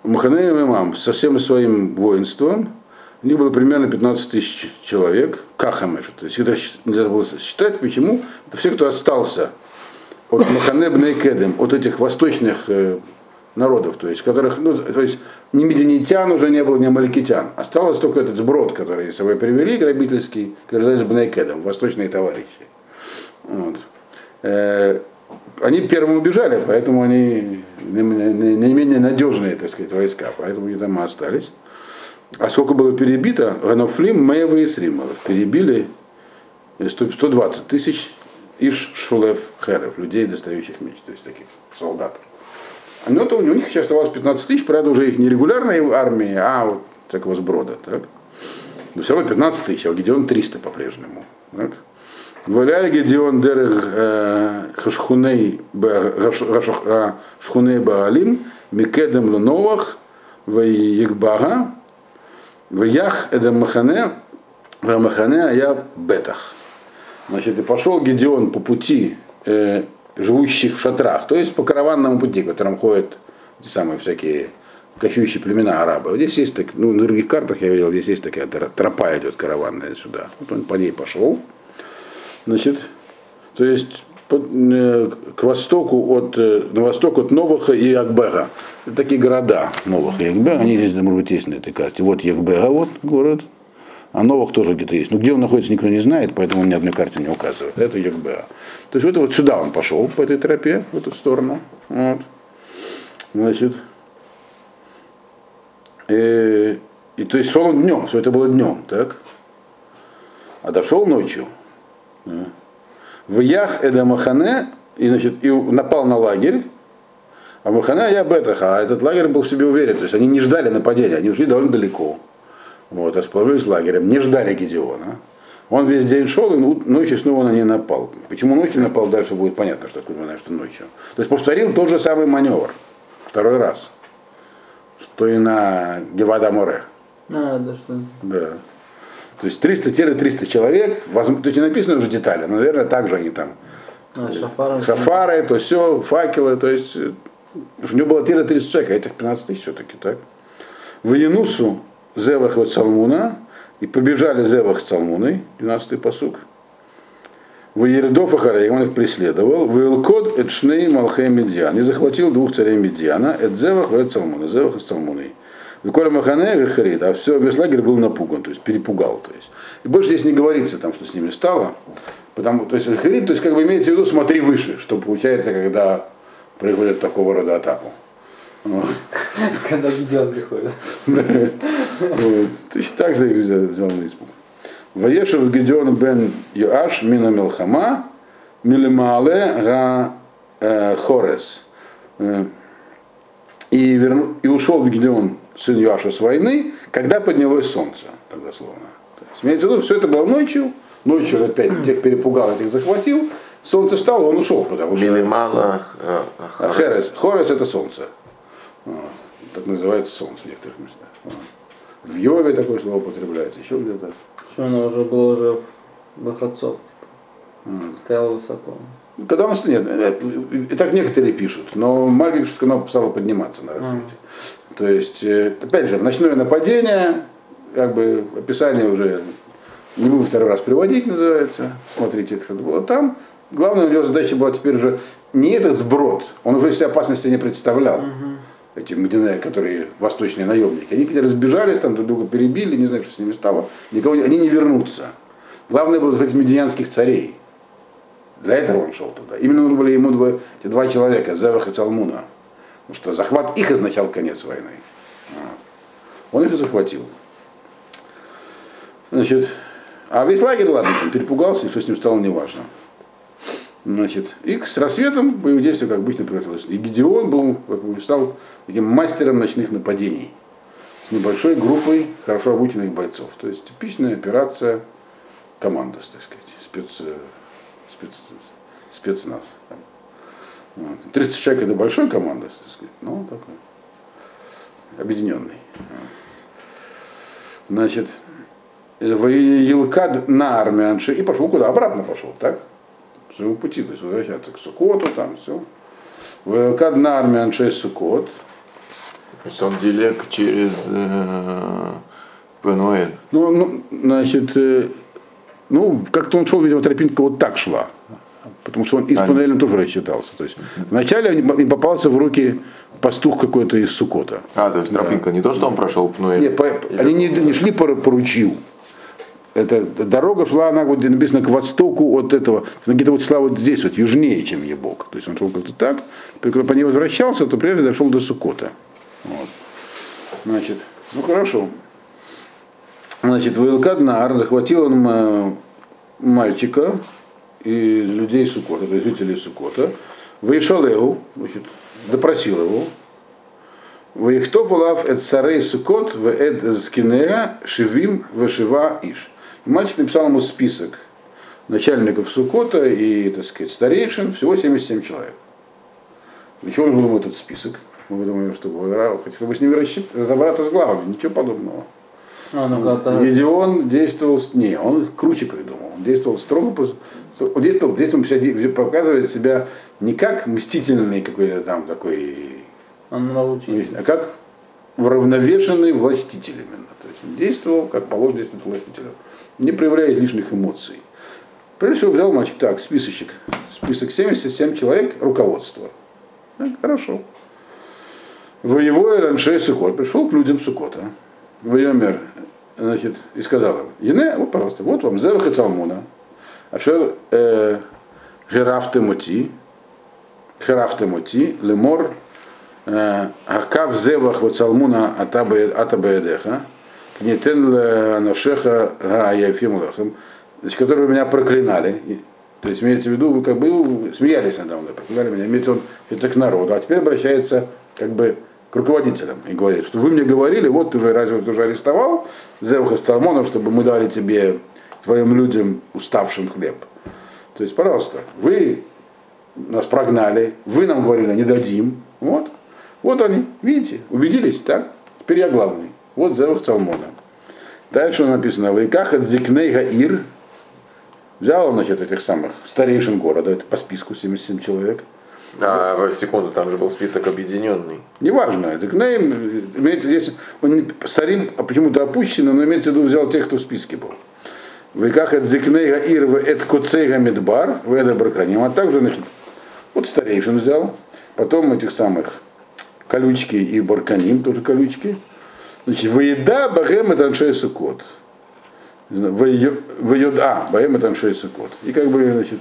Маханеем имам со всем своим воинством, у них было примерно 15 тысяч человек, кахамеш, то есть щ- нельзя было считать, почему? Это все, кто остался от Махане Бнейкедем, от этих восточных э, народов, то есть, которых, ну, то есть, ни мединитян уже не было, ни амаликитян. Осталось только этот сброд, который с собой привели, грабительский, который называется Бнейкедем, восточные товарищи. Вот. Э, Они первым убежали, поэтому они наименее- надежные, так сказать, войска, поэтому они там и остались. А сколько было перебито? Ганофлим, Меева и Срималов. Перебили 100 120 тысяч иш шулев херев, людей, достающих меч, то есть таких солдат. Ну, то у них сейчас оставалось 15 тысяч, правда, уже их не регулярной армии, а вот такого сброда. Так? Но все равно 15 тысяч, а у Гедеона 300 по-прежнему. Так? Валяй Гедеон а, шхуней баалим, микедем луновах, ваегбага, ваях эдем махане, махане а я бетах. Значит, и пошел Гедеон по пути э, живущих в шатрах, то есть по караванному пути, которым ходят эти самые всякие кочующие племена арабы. Вот здесь есть, так, ну, на других картах я видел, здесь есть такая тро- тропа идет караванная сюда. Вот он по ней пошел. Значит, то есть э, к востоку от, э, на восток от Новаха и Акбега. Это такие города Новах и Акбега, они здесь, может быть, есть на этой карте. Вот Якбега, вот город, а Новых тоже где-то есть. Но где он находится, никто не знает, поэтому он ни одной карте не указывает. Это Якбега. То есть вот, вот сюда он пошел, по этой тропе, в эту сторону. Вот. Значит, э, и то есть шел он днем, все это было днем, так? А дошел ночью. В Ях Эда Махане, и, значит, и напал на лагерь, а Махане я Бетаха, а этот лагерь был в себе уверен, то есть они не ждали нападения, они ушли довольно далеко. Вот, расположились лагерем, не ждали Гедеона. Он весь день шел, и ночью снова на ней напал. Почему ночью напал, дальше будет понятно, что откуда знаем, что ночью. То есть повторил тот же самый маневр, второй раз, что и на Гевада Море. А, да что. Да. То есть 300-300 человек, то есть не написано уже детали, но, наверное, также они там А, шафары. шафары, то все, факелы, то есть э, у него было тира 30 человек, а этих 15 тысяч все-таки, так? В Янусу Зевах и Цалмуна, и побежали Зевах с Цалмуной, 12-й посук. В Ердов Ахарей, он их преследовал. В Илкод Эдшней Малхей Медиан. И захватил двух царей Медиана, Эд Зевах и Эд Цалмуна. Зевах и Цалмуной. В Коля Махане и Харид, а все, весь лагерь был напуган, то есть перепугал. То есть. И больше здесь не говорится, там, что с ними стало. Потому, то есть Харид, то есть как бы имеется в виду, смотри выше, что получается, когда происходит такого рода атаку. [LAUGHS] Когда Гедеон приходит. [LAUGHS] Так же их взял, на испуг. Ваешев Гедеон бен Йоаш мина Мелхама милимале га э, Хорес. Э, и, верну, и ушел Гедеон, сын Юаша, с войны, когда поднялось солнце, так дословно. То есть, имеется в виду, все это было ночью, ночью он опять тех перепугал, этих захватил, солнце встало, он ушел куда уже. Милимана, э, А Херес, Хорес это солнце. Вот. Так называется солнце в некоторых местах. Вот. В Йове такое слово употребляется, еще где-то. Что оно уже было уже в выходцов. Стоял высоко. Когда он нет, э, и так некоторые пишут, но пишет, когда оно стало подниматься на рассвете. То есть, э, опять же, ночное нападение, как бы описание уже не буду второй раз приводить, называется. Смотрите, это было там. Главная у него задача была теперь уже не этот сброд, он уже все опасности не представлял. Эти Медине, которые восточные наемники, они когда разбежались, там друг друга перебили, не знаю, что с ними стало, никого, они не вернутся. Главное было захватить медианских царей. Для этого он шел туда. Именно нужны были ему два, эти два человека, Зевах и Цалмуна. Потому что захват их означал конец войны. Он их и захватил. Значит, а весь лагерь, ладно, там перепугался, и что с ним стало, неважно. Значит, и с рассветом боевые действия, как обычно, превратилось. И Гедеон был, как бы, стал таким мастером ночных нападений. С небольшой группой хорошо обученных бойцов. То есть типичная операция команда, так сказать, спец, спец, спецназ. Вот. 300 человек это большой команда, так сказать, но такой объединенный. Значит, Елкад на армианше и пошел куда? Обратно пошел, так? Своему пути, то есть возвращаться к Сукоту, там все. Елкад на армианше Сукот. Значит, он делег через э, Пенуэль. Ну, ну, значит, э, ну, как-то он шел, видимо, тропинка вот так шла. Потому что он и с тоже рассчитался. То есть вначале он им попался в руки пастух какой-то из Сукота. А, то есть тропинка. Не то, что он прошел Пнуэль. Не, по- они не, не шли по, по ручью. Это, дорога шла, она вот написано к востоку от этого, где-то вот шла вот здесь, вот южнее, чем Ебок. То есть он шел как-то так, когда по ней возвращался, то прежде дошел до Сукота. Вот. Значит, ну хорошо. Значит, Ваилкаднар захватил он э, мальчика из людей Сукота, то есть жителей Сукота, Ваишалегу, значит, допросил его, Ваихтов улав эт царей Сукот в эт скинея шивим вышива иш. Мальчик написал ему список начальников Сукота и, так сказать, старейшин, всего 77 человек. Для чего нужен этот список? Мы думаем, что хотел бы с ними рассчит- разобраться с главами, ничего подобного. А, ну Гедеон действовал, не, он их круче придумал. Он действовал строго, он действовал, действовал, показывает себя не как мстительный какой-то там такой он а как уравновешенный властитель именно. То есть он действовал, как положено действовать властителю, не проявляя лишних эмоций. Прежде всего взял мальчик, так, списочек, список 77 человек, руководство. Так, хорошо. Воевой Раншей Сукот пришел к людям Сукота. Воемер, значит, и сказал им, Ене, вот, пожалуйста, вот вам Зеваха Цалмуна, Ашер э, Гераф Темоти, Хераф Темоти, Лемор, э, Акав Зевах Вацалмуна Атабаедеха, Книтен Анашеха Гааяфим Лехем, значит, которые меня проклинали. И- То есть имеется в виду, вы как бы ну, смеялись надо мной, проклинали меня, имеется он это к народу. А теперь обращается как бы к руководителям и говорит, что вы мне говорили, вот ты уже разве ты уже арестовал Зеваха Сталмона, чтобы мы дали тебе, твоим людям, уставшим хлеб. То есть, пожалуйста, вы нас прогнали, вы нам говорили, не дадим. Вот. Вот они, видите, убедились, так? Теперь я главный. Вот Зевах Цалмона. Дальше написано, в Иках от Зикнейга Ир. Взял значит, этих самых старейшин города, это по списку 77 человек. А, в секунду, там же был список объединенный. Неважно, это Кнейм, имеется здесь, он Сарим а почему-то опущено, но имеется в виду взял тех, кто в списке был. В Иках от Зикнейга Ир, в Эт Коцейга Медбар, в Эда Браканим, а также, значит, вот старейшин взял, потом этих самых колючки и барканим, тоже колючки. Значит, воеда багем это аншей сукот. Воеда, багем это аншей сукот. И как бы, значит,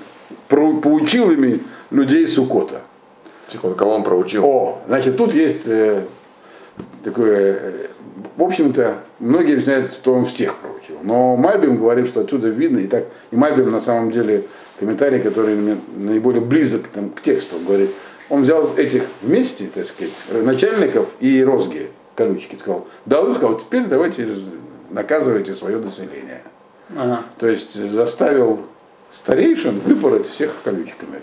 поучил ими людей сукота. Секунду, кого он проучил? О, значит, тут есть э, такое, э, в общем-то, многие объясняют, что он всех проучил. Но Мальбим говорит, что отсюда видно, и так, и Мальбим на самом деле комментарий, который мне наиболее близок там, к тексту, он говорит, он взял этих вместе, так сказать, начальников и розги, колючки, сказал, дал им, сказал, теперь давайте наказывайте свое население. Ага. То есть заставил старейшин выпороть всех колючками.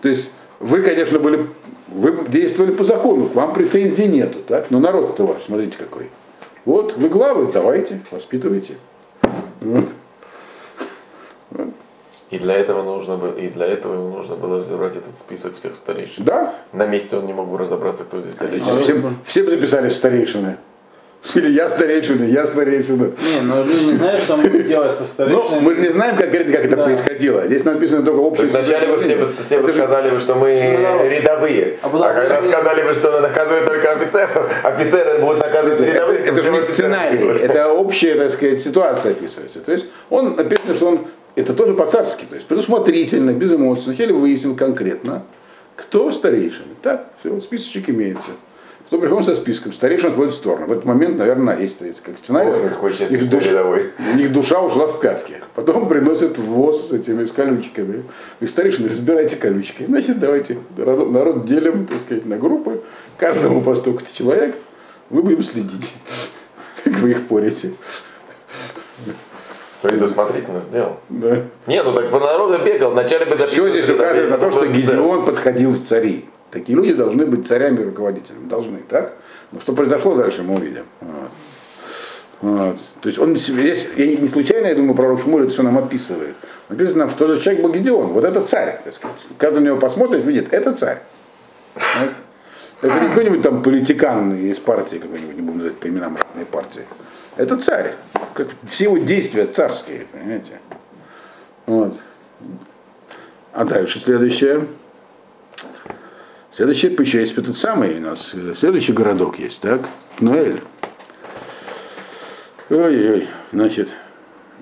То есть вы, конечно, были, вы действовали по закону, к вам претензий нету, так? Но народ-то ваш, смотрите какой. Вот, вы главы, давайте, воспитывайте. Вот. И для этого нужно было, и для этого ему нужно было взять этот список всех старейшин. Да, На месте он не мог бы разобраться, кто здесь старейшин. все, все бы записали старейшины. Или я старейшина, я старейшина. Не, ну люди не знают, что могут делать со Ну, старейшиной. мы не знаем, как, как это Да. происходило. Здесь написано только То общее. есть вначале вы все бы, все бы Это же- сказали, бы, что мы рядовые. А А, когда сказали бы, что наказывают только офицеров, офицеры будут наказывать Это, рядовых. это же не сценарий, это общая, так сказать, ситуация описывается. То есть он написано, что он, это тоже по-царски, то есть предусмотрительно, без эмоций. Сначала выяснил конкретно, кто старейшин. Так, все, списочек имеется. Кто приходит со списком, старейшин отводит в сторону. В этот момент, наверное, есть как сценарий. Ой, какой счастье, их, рядовой. у них душа ушла в пятки. Потом [LAUGHS] приносят воз с этими с колючками. И старейшины, разбирайте колючки. Значит, давайте народ, делим, так сказать, на группы. Каждому по столько человек. Мы будем следить, [LAUGHS] как вы их порите. Предусмотрительно сделал. Да. Не, ну так по народу бегал. Вначале бы Все здесь указывает на то, что. Гедеон подходил в цари. Такие люди должны быть царями и руководителями. Должны, так? Но что произошло дальше, мы увидим. Вот. Вот. То есть он здесь, я не, случайно, я думаю, пророк Шмуль это все нам описывает. Написано, что за человек был Гедеон. Вот это царь, так сказать. Когда на него посмотрит, видит, это царь. Это не какой-нибудь там политикан из партии какой-нибудь, не будем называть по именам разные партии. Это царь. Как все его действия царские, понимаете? Вот. А дальше следующее. Следующее еще есть самый у нас. э, Следующий городок есть, так? Пнуэль. Ой-ой, значит,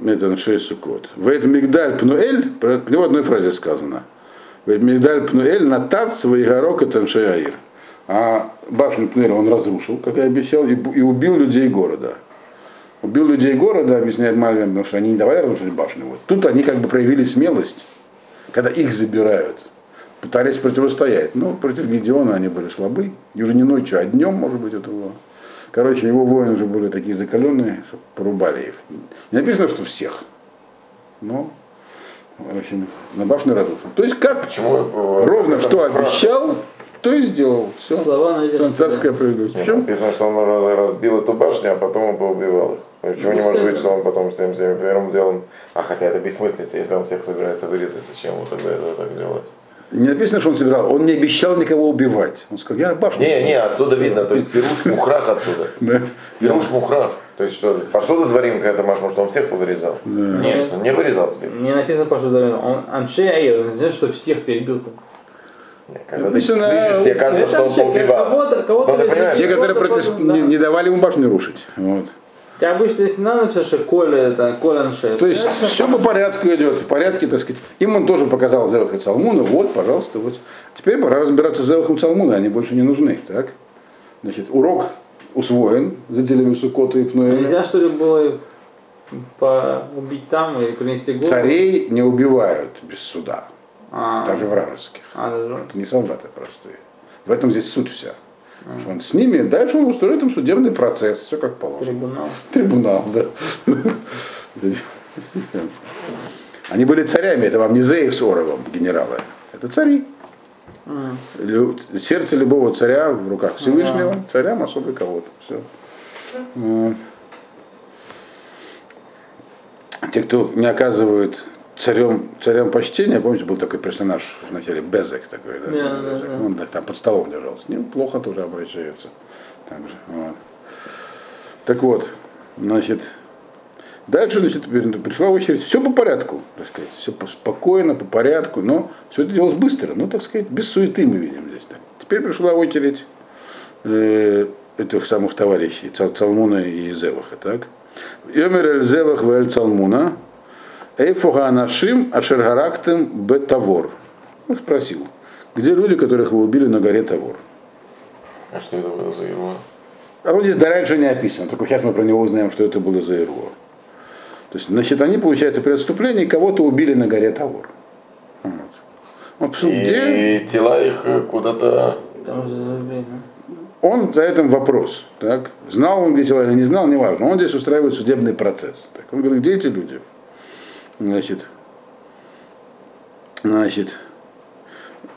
это 6 сукот. Этом Мигдаль Пнуэль, него в одной фразе сказано. В этом Мигдаль Пнуэль на тац Ваигарок и Таншаир. А башню Пнуэля он разрушил, как и обещал, и, и убил людей города. Убил людей города, объясняет Мальвин, потому что они не давали разрушить башню. Вот. Тут они как бы проявили смелость, когда их забирают. Пытались противостоять. Но против Гедеона они были слабы. И уже не ночью, а днем, может быть, это было. Короче, его воины уже были такие закаленные, что порубали их. Не написано, что всех. Но, в общем, на башню разрушил. То есть как Почему? э, ровно что обещал, то и сделал. Все. Слова найдены. Царская справедливость. Написано, что он раз- разбил эту башню, а потом он поубивал их. Почему не может быть, что он потом всем всем первым делом... А хотя это бессмыслица, если он всех собирается вырезать, зачем ему тогда это так делать? Не написано, что он собирал. Он не обещал никого убивать. Он сказал, я башню. Не, не, отсюда видно, то есть Пируш Мухрах отсюда. [LAUGHS] Да. Пируш Мухрах. То есть что, по что ты дворим, когда Маш, может, он всех повырезал? Нет, он не вырезал всех. Не написано, просто что он Аншей не значит, что всех перебил. Нет, Когда ты слышишь, тебе кажется, Это что он поубивал. Ну, Те, которые не, не давали ему башню рушить. Вот. Тебя обычно, если надо написать, что Коля, это Аншей. То есть все по порядку идет, в порядке, так сказать. Им он тоже показал Зевах и Цалмуна. Вот, пожалуйста, вот. Теперь пора разбираться с Зевахом и Цалмуна, они больше не нужны. Так? Значит, урок усвоен жителями Сукота и Пнуэля. Нельзя, что ли, было по- убить там или принести голову? Царей не убивают без суда, А, даже вражеских. а, даже. Это не солдаты простые. В этом здесь суть вся. Он с ними, дальше он устроит им судебный процесс, все как положено. Трибунал. Трибунал, да. Они были царями, это вам не Зеев с Оровым, генералы. Это цари. Сердце любого царя в руках Всевышнего, царям особый кого-то. Все. Вот. Те, кто не оказывают царем, царям почтения, помните, был такой персонаж в начале Безек такой, да, Да, да, да. он да, там под столом держал, с ним плохо тоже обращаются. Так, же, вот. так вот, значит, дальше, значит, пришла очередь, все по порядку, так сказать, все спокойно, по порядку, но все это делалось быстро, ну, так сказать, без суеты мы видим здесь. Так. Теперь пришла очередь э, этих самых товарищей, Цал- Цалмуна и Зеваха, так? Йомер эль Зевах в эль Цалмуна, Эйфуга Анашим Ашергарактем Бетавор. Он спросил, где люди, которых вы убили на горе Тавор? А что это было за ермо? А он здесь раньше не описано, только сейчас мы про него узнаем, что это было за Ирго. То есть, значит, они, получается, при отступлении кого-то убили на горе Тавор. Вот. Он где? И тела их э, куда-то... Он за этим вопрос. Так? Знал он, где тела или не знал, неважно. Он здесь устраивает судебный процесс. Так? Он говорит, где эти люди? Значит, значит,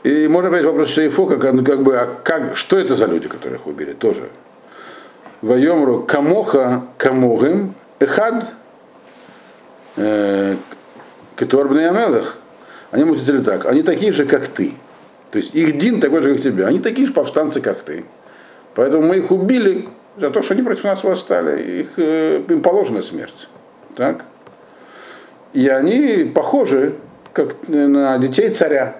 и можно опять вопрос Шейфо, как, как бы, а как, что это за люди, которых убили, тоже. Вайомру камоха камогим эхад э, кеторбный амелах. Они ему ответили так, они такие же, как ты. То есть их Дин такой же, как тебя. Они такие же повстанцы, как ты. Поэтому мы их убили за то, что они против нас восстали. Их, э, им положена смерть. Так? И они похожи как на детей царя.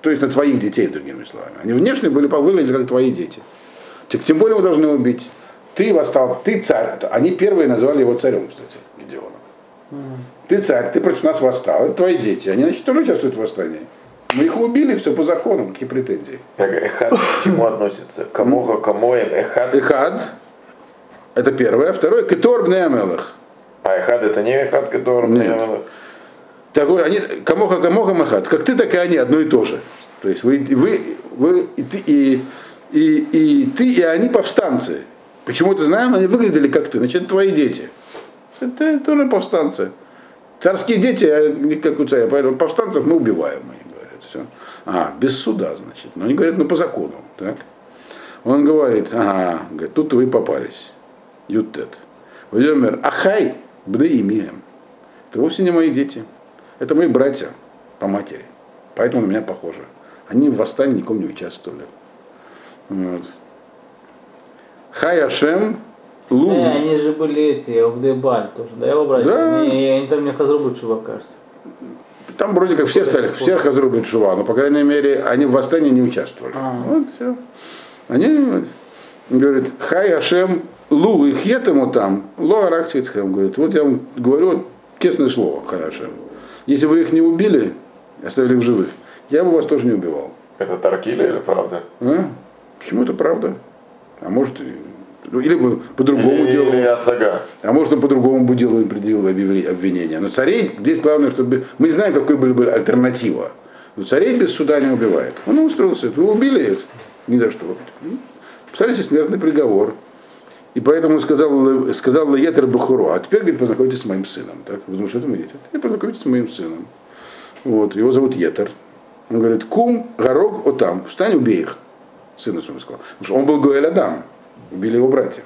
То есть на твоих детей, другими словами. Они внешне были выглядели как твои дети. Так тем более вы должны убить. Ты восстал, ты царь. Они первые назвали его царем, кстати, Гедеона. Ты царь, ты против нас восстал. Это твои дети. Они, значит, тоже участвуют в восстании. Мы их убили, все по закону, какие претензии. Как эхад к чему относится? Камоха, камоем, эхад. Эхад, это первое. Второе, кетор бнеамелах. А эхад это не эхад, который... Нет. Такой, они, камоха, камоха, махат. Как ты, так и они, одно и то же. То есть вы, вы, вы и, ты, и, и, и ты, и они повстанцы. Почему это знаем? Они выглядели как ты. Значит, это твои дети. Это тоже повстанцы. Царские дети, а как у царя, поэтому повстанцев мы убиваем, они говорят. Все. А, без суда, значит. Но они говорят, ну по закону. Так? Он говорит, ага, говорит, тут вы попались. Ютет. Вайомер, ахай, бды имеем. Это вовсе не мои дети. Это мои братья по матери. Поэтому на меня похожи. Они в восстании никому не участвовали. Вот. Хай Ашем Лу. Не, они же были эти, Авдебаль тоже, да, его братья? Да. Они, они там мне Хазрубы Чува, кажется. Там вроде как все стали, все разрубят Шува, но, по крайней мере, они в восстании не участвовали. А. Вот, все. Они говорит, хай Ашем Лу и ему там, Ло Аракситхем, говорит, вот я вам говорю честное слово, Ашем. Если вы их не убили, оставили в живых, я бы вас тоже не убивал. Это Таркиля или правда? А? Почему это правда? А может, ну, или бы по-другому Или, делал. или Ацага? А может, он по-другому бы делал и предъявил обвинение. Но царей, здесь главное, чтобы... Мы не знаем, какой была бы альтернатива. Но царей без суда не убивает. Он устроился. Вы убили их? Ни за что. Писали смертный приговор. И поэтому он сказал, сказал Лаетер Бухуру, а теперь, говорит, познакомитесь с моим сыном. Так? Вы думаете, что это мы дети? Теперь познакомитесь с моим сыном. Вот, его зовут Етер. Он говорит, кум, горог, отам, встань, убей их. Сына своего сказал. Потому что он был Гоэль Адам. Убили его братьев.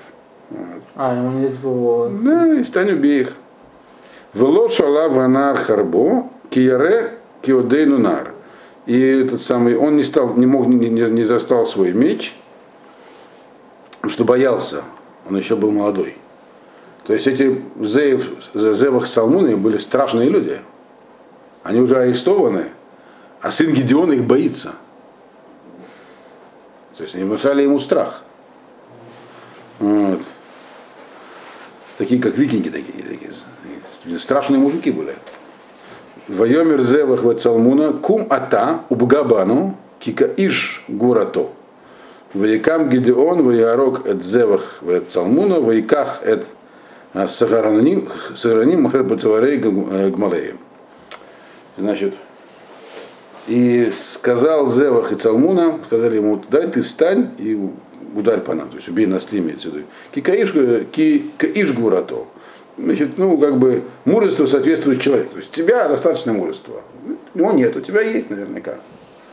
Вот. А, ему не типа его... Да, и стань убей их. Вело шала ванар харбо, кияре киодейну нар. И этот самый, он не стал, не мог, не, не- не застал свой меч, потому что боялся. Он еще был молодой. То есть эти Зеев, Зевах Салмуны были страшные люди. Они уже арестованы, а сын Гедеона их боится. То есть они внушали ему страх. Вот. Такие, как викинги, такие, такие страшные мужики были. Вайомер зевах вецалмуна кум ата убгабану кика иш гурато. Ваякам Гедеон, Ваярок эт зевах вецалмуна, Ваяках эт а, сагараним, сагараним махер бацаварей гмалеем. Значит, и сказал Зевах и Цалмуна, сказали ему, дай ты встань и ударь по нам, то есть убей нас, ты имеется в виду. Кикаиш, ки, каиш гурато. Значит, ну, как бы, мужество соответствует человеку. То есть тебя достаточно мужества. У него нет, у тебя есть наверняка.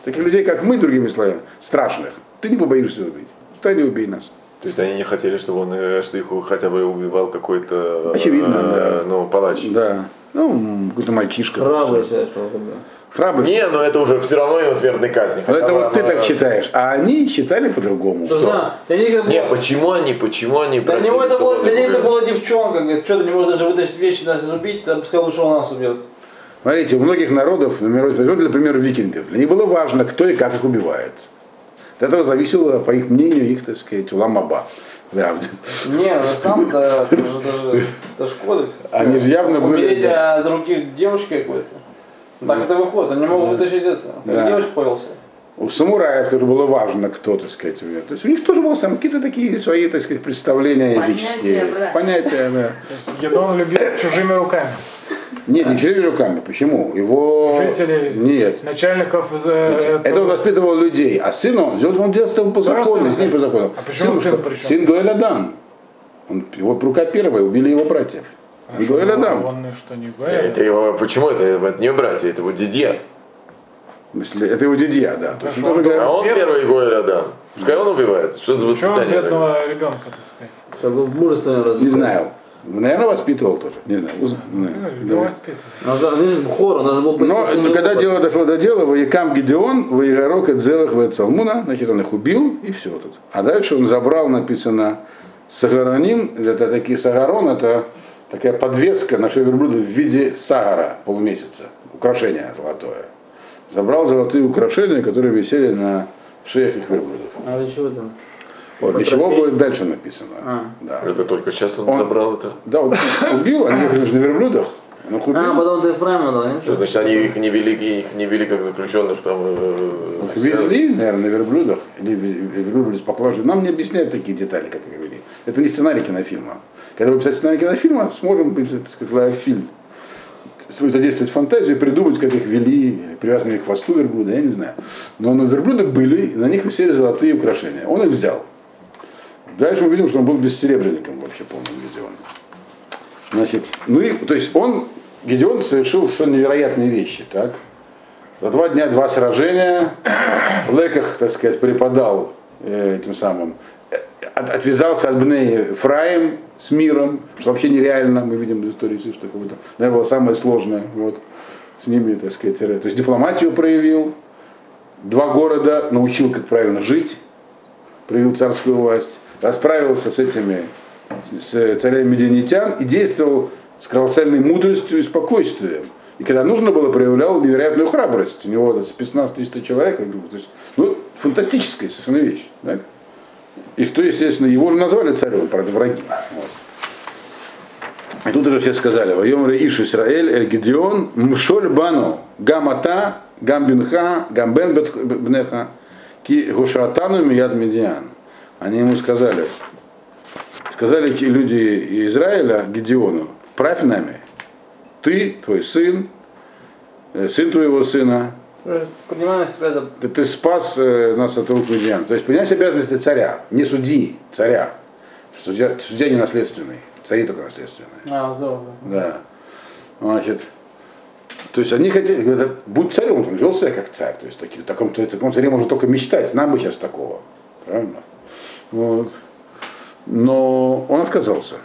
Таких людей, как мы, другими словами, страшных, ты не побоишься убить. Встань и убей нас. То есть они не хотели, чтобы он, э, что их хотя бы убивал какой-то, Очевидно, э, да. ну, палач. Да. Ну, какой-то мальчишка. Храбрый тогда. Храбрый. Не, но это уже все равно ему смертной казни. Но это вот ты так считаешь. А они считали по-другому. Что? Да, для них это Не, почему они, почему они Для него это было, для их них это была девчонка, говорит, что ты не можешь даже вытащить вещи, нас убить, там пускай лучше он нас убьет. Смотрите, у многих народов, например, для примера викингов, для них было важно, кто и как их убивает. От этого зависело, по их мнению, их, так сказать, уламаба. Правда. Не, ну сам да, это же даже, даже кодекс. Они же явно были- Умереть от руки девушки какой-то. Ну, Так это выходит, они могут вытащить это. Как Да. девушка повелся. У самураев тоже было важно, кто, так сказать, умер. То есть у них тоже было сам какие-то такие свои, так сказать, представления языческие. Понятия, брат. Понятия, да. То есть Гедон любил чужими руками. Нет, не чьими руками. Почему? Его... Жители- Нет. Начальников э, Это он воспитывал людей, а сын он, он делал по закону, сын, с ним по закону. А почему сын при чем? Сын Гоэль Адам. Он, его рука первая, убили его братьев. Он Гоэль Адам. Он что, не Это говорит? его, почему это? Это не братья, это его дедья. Это его дедья, да. То есть он тоже он А он Первый? Гоэль Адам. Пускай он убивается. Что за Почему он воспитание? такое? бедного ребенка, так сказать? Чтобы мужественно развиваться. не знаю. Наверное, воспитывал тоже. Не знаю. Уз- не знаю. Ну, Его воспитывали. Он же, был Но когда дело дошло до дела, Ваикам Гидеон, Ваигарок, Эдзелах, Ваецалмуна, значит, он их убил, и все тут. А дальше он забрал, написано, Сагараним, это такие Сагарон, это такая подвеска на шею верблюда в виде сагара полумесяца, украшение золотое. Забрал золотые украшения, которые висели на шеях их верблюдов. А для чего там? Вот, для чего будет дальше написано. А. Да. Это только сейчас он, Он- забрал это. да, он убил, они ехали же на верблюдах, убил. А, потом ты Ефраима дал, нет? Что значит, они их не вели, их не вели как заключенных там. э, Их везли, наверное, на верблюдах, или ве- верблюды с поклажей. Нам не объясняют такие детали, как их вели. Это не сценарий кинофильма. Когда вы писать сценарий кинофильма, сможем, так сказать, фильм задействовать фантазию и придумать, как их вели, привязанные к хвосту верблюда, я не знаю. Но на верблюды были, и на них висели золотые украшения. Он их взял. Дальше мы видим, что он был бессеребренником вообще полным Гедеон. Значит, ну и, то есть он, Гедеон совершил совершенно невероятные вещи, так? За два дня два сражения, в Леках, так сказать, преподал э, этим самым, э, от- отвязался от Бней Фраем с миром, что вообще нереально, мы видим в истории такое, это, наверное, было самое сложное, вот, с ними, так сказать, то есть дипломатию проявил, два города научил, как правильно жить, проявил царскую власть, расправился с этими, с э, царями медианитян и действовал с колоссальной мудростью и спокойствием. И когда нужно было, проявлял невероятную храбрость. У него спецназ 300 человек, то есть, ну, фантастическая совершенно вещь. Так? И кто, естественно, его же назвали царем, правда, враги. Вот. И тут уже все сказали, Вайомре Иш Исраэль, Эль Гедеон, Мшоль Бану, Гамата, Гамбинха, Гамбен Бнеха, Ки Гушатану Мияд Медиан. Они ему сказали, сказали люди Израиля Гедеону, правь нами, ты, твой сын, э, сын твоего сына, себя это ты, ты спас э, нас от рук медиан. То есть принять обязанности царя, не судьи, царя. Судья, судья не наследственный, цари только наследственные. А, золото. Да. Значит, то есть они хотели, говорят, будь царем, он вел себя как царь. То есть таки, в таком, в таком царе можно только мечтать, нам бы сейчас такого. Правильно? Вот. Но он отказался.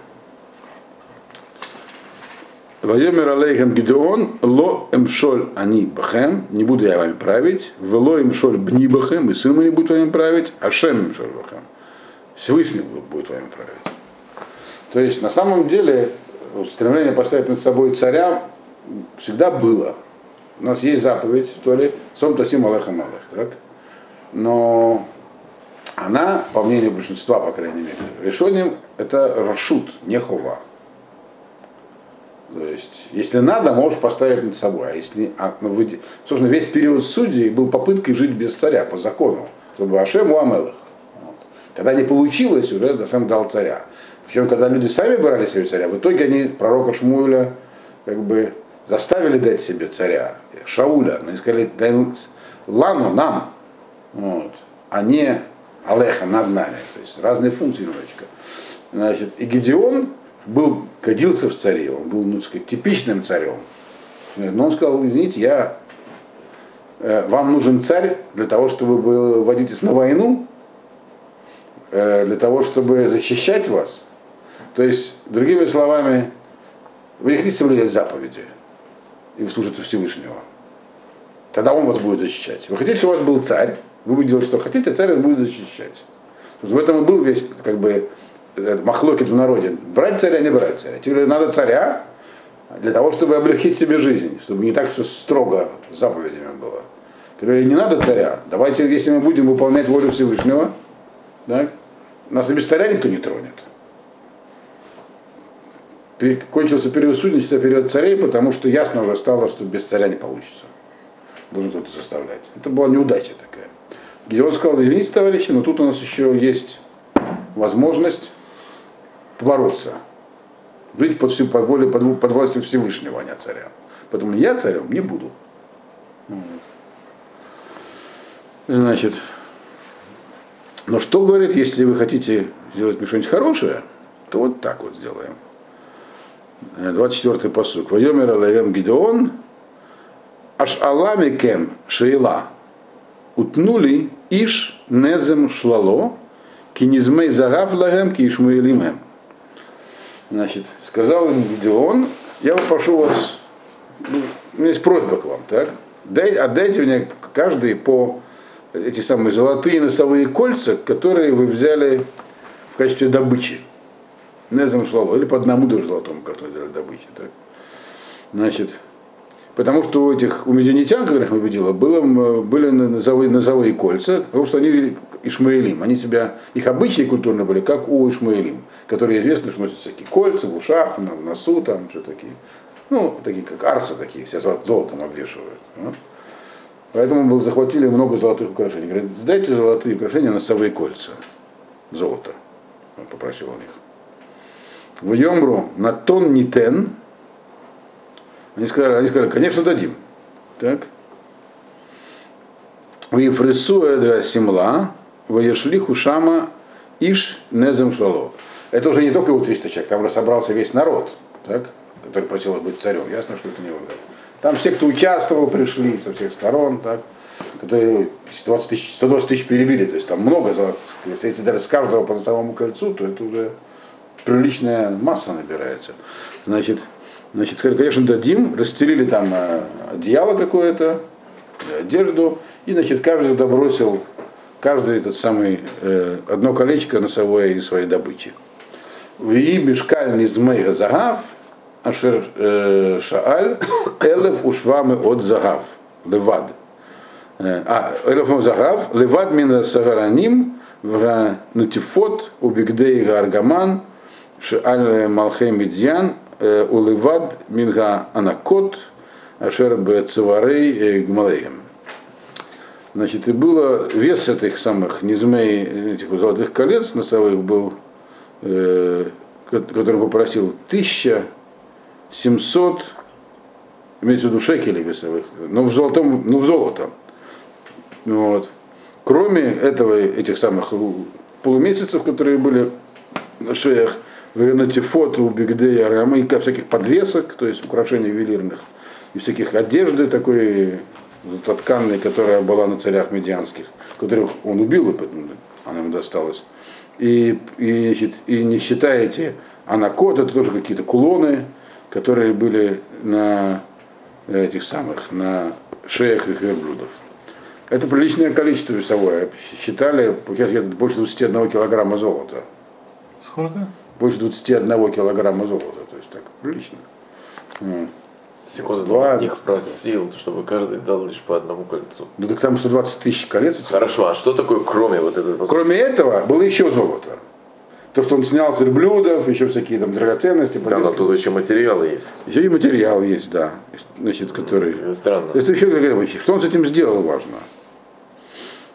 Вайомер алейхем Гидеон, ло эмшоль они бахем, не буду я вами править, вело эмшоль бни бахем, и сын мой не будет вами править, а шем эмшоль бахем. Всевышний будет вами править. То есть на самом деле стремление поставить над собой царя всегда было. У нас есть заповедь в Торе Сом Тасим Алеха Малех, так? Но она, по мнению большинства, по крайней мере, решением это Рашут, не Хова. То есть, если надо, можешь поставить над собой. А если, а, ну, вы- собственно, весь период судей был попыткой жить без царя по закону, чтобы Ашем у Амелах. Вот. Когда не получилось, уже Ашем дал царя. Причем, когда люди сами брали себе царя, в итоге они пророка Шмуэля как бы заставили дать себе царя, Шауля. Они сказали, дай Лану, нам, вот, а не Алеха над нами. То есть разные функции немножечко. Значит, и Гедеон был, годился в царе, он был, ну, сказать, типичным царем. Но он сказал, извините, я, э, вам нужен царь для того, чтобы вы водитесь на войну, э, для того, чтобы защищать вас. То есть, другими словами, вы не хотите соблюдать заповеди и служите Всевышнего. Тогда он вас будет защищать. Вы хотите, чтобы у вас был царь, вы будете делать, что хотите, а царь будет защищать. В этом и был весь, как бы, этот махлокет в народе. Брать царя, не брать царя. Тебе надо царя для того, чтобы облегчить себе жизнь, чтобы не так все строго заповедями было. Говорили, не надо царя, давайте, если мы будем выполнять волю Всевышнего, так, нас и без царя никто не тронет. Кончился период судничества, период царей, потому что ясно уже стало, что без царя не получится. Должен кто-то заставлять. Это была неудача такая. Гедеон сказал, извините, товарищи, но тут у нас еще есть возможность побороться. жить под, всю- под, волей, под, под властью Всевышнего, а не царя. Поэтому я царем не буду. Значит, но что говорит, если вы хотите сделать что-нибудь хорошее, то вот так вот сделаем. Э, 24-й посук. Вайомер Алаем Гидеон, Аш Алами Кем Шейла, утнули Иш Незем Шлало, Кинизмей Загав Лагем, Кишмаилимем. Значит, сказал им Гидеон, я попрошу вас, ну, у меня есть просьба к вам, так? Дай, отдайте мне каждый по эти самые золотые носовые кольца, которые вы взяли в качестве добычи. Незам шлало, или по одному до золотому, который взяли добычи. Так? Значит, потому что у этих, у медианитян, которых мы видели, было, были нозовые, нозовые кольца, потому что они вели Ишмаэлим. Они себя, их обычаи культурные были, как у Ишмаэлим, которые известны, что носят всякие кольца в ушах, на, в носу, там, все такие. Ну, такие, как арсы такие, все золо- золотом обвешивают. ну. Поэтому был, захватили много золотых украшений. Говорят, сдайте золотые украшения носовые кольца. Золото. Он попросил у них. В Йомру на тон нитен. Они сказали, они сказали, конечно, дадим. Так. В Ефресу эдва симла, в Ешлиху шама иш незем шлало. Это уже не только его 300 человек, там собрался весь народ, так, который просил быть царем. Ясно, что это не он. Там все, кто участвовал, пришли со всех сторон, так, которые 20 тысяч, 120 тысяч перебили, то есть там много. Если даже с каждого по носовому кольцу, то это уже приличная масса набирается. Значит, значит, конечно, дадим, расстелили там э, одеяло какое-то, э, одежду, и, значит, каждый добросил, каждый этот самый, э, одно колечко носовое из своей добычи. Вии мешкаль низмей загав, ашер шааль, элев ушвамы от загав, левад. А, элев загав, левад мина сагараним, в натифот, убигдей гаргаман, шааль малхей медьян, уливад минга анакот, ашер бецеварей гмалеем. Значит, и было вес этих самых низмей, этих золотых колец носовых был, э, ко- который попросил, 1700, имеется в виду шекелей весовых, но в золотом, ну в золото. Вот. Кроме этого, этих самых полумесяцев, которые были на шеях, Венатифот, у Бигдея, и всяких подвесок, то есть украшений ювелирных, и всяких одежды такой тканной, которая была на царях медианских, которых он убил, и поэтому она ему досталась. И, и, и не считаете анакот, это тоже какие-то кулоны, которые были на этих самых, на шеях их верблюдов. Это приличное количество весовое. Считали, получается, где-то больше 21 килограмма золота. Сколько? Больше 21 килограмма золота. То есть так, прилично. Секунду, Два. их просил, чтобы каждый дал лишь по одному кольцу. Ну так там 120 тысяч колец. Хорошо, а что такое кроме вот этого? Кроме этого, было еще золото. То, что он снял с верблюдов, еще всякие там драгоценности. Да, но тут еще материалы есть. Еще и материал есть, да. Значит, который... Странно. То есть еще какая-то вещь. Что он с этим сделал, важно.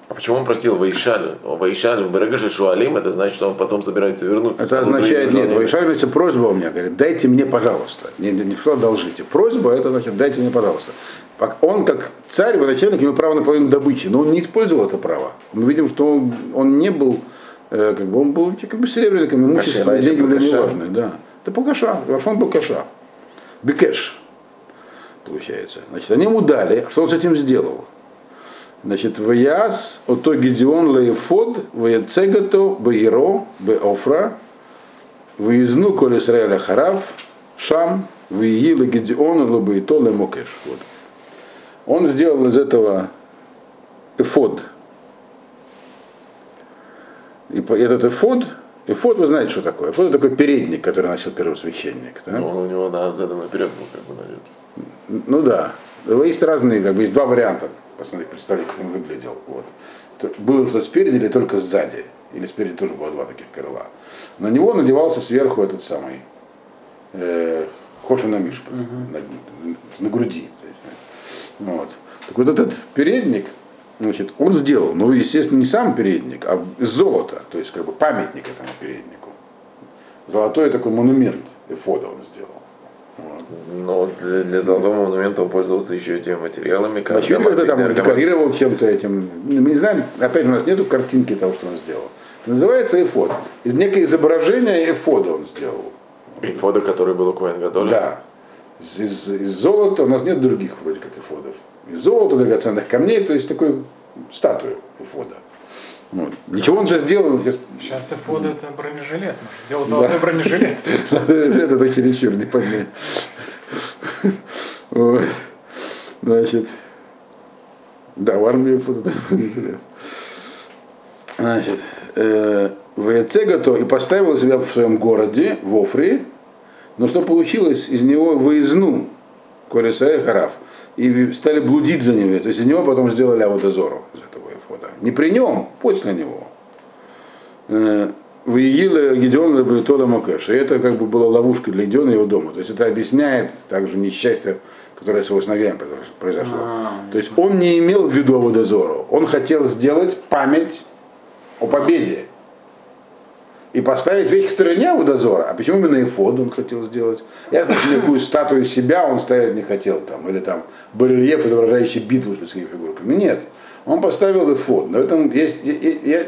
А почему он просил Ваишаль? Ваишаль, Берегаши Шуалим, это значит, что он потом собирается вернуть. Это означает, нет, Вайшаль имеется просьба у меня, говорит, дайте мне, пожалуйста. Не, не что одолжите. Просьба, это значит, дайте мне, пожалуйста. Он, как царь, военачальник, имел право на половину добычи, но он не использовал это право. Мы видим, что он, он не был, э, как бы, он был как бы серебряником, имущество, деньги были кошель. неважны. Да. Это по каша, вообще он был каша. Бекеш, получается. Значит, они ему дали, что он с этим сделал? Значит, Ваяс, ото Гедеон Лаефод, Ваяцегато, Баиро, Беофра, Выезну коль Исраэля Харав, Шам, Виила Гедеон, Лабаито, Лемокеш. Вот. Он сделал из этого эфод. И этот эфод, эфод, вы знаете, что такое? Эфод это такой передник, который носил первосвященник. Да? Ну, Он у него, да, задом наперед был, как бы, наверное. Ну да. Есть разные, как бы есть два варианта. Посмотрите, представить, как он выглядел. Вот. Было что спереди или только сзади. Или спереди тоже было два таких крыла. На него надевался сверху этот самый э, Хошина Мишпа на, на груди. Вот. Так вот этот передник, значит, он сделал, ну, естественно, не сам передник, а из золота, то есть как бы памятник этому переднику. Золотой такой монумент эфода он сделал. Но для, для золотого монумента он пользовался еще этими материалами, как Значит, как-то там декорировал чем-то этим. Мы не знаем, опять же, у нас нету картинки того, что он сделал. Называется эфод. Из некое изображение эфода он сделал. Фото, который был у Коэн Гадоля. Да. Из, из- из золота у нас нет других вроде как эфодов. Из золота, драгоценных камней, то есть такой статую эфода. Вот. Ничего он же сделал, сейчас эфода это бронежилет. Может, сделал золотой бронежилет. [LAUGHS] Это то чересчур не поднять. Вот. Значит, да, в армии фото [LAUGHS] лет. Значит, э, Вецегато и поставил себя в своем городе, в Офре, но что получилось? Из него выездну Колеса и Хараф. И стали блудить за него. То есть из него потом сделали Аводозору эфода. Не при нем, после него. Э, Выегила Гедеон Лабритола Макэша. И это как бы была ловушка для Гедеона и его дома. То есть это объясняет также несчастье, которое с его сыновьями произош- произошло. А, То есть он не имел в виду Аводозору. Он хотел сделать память о победе. И поставить вещи, которые не Аводозора. А почему именно Эфод он хотел сделать? Я никакую статую себя он ставить не хотел. Там, или там барельеф, изображающий битву с людскими фигурками. Нет. Он поставил эфод. Но этом есть, я, я-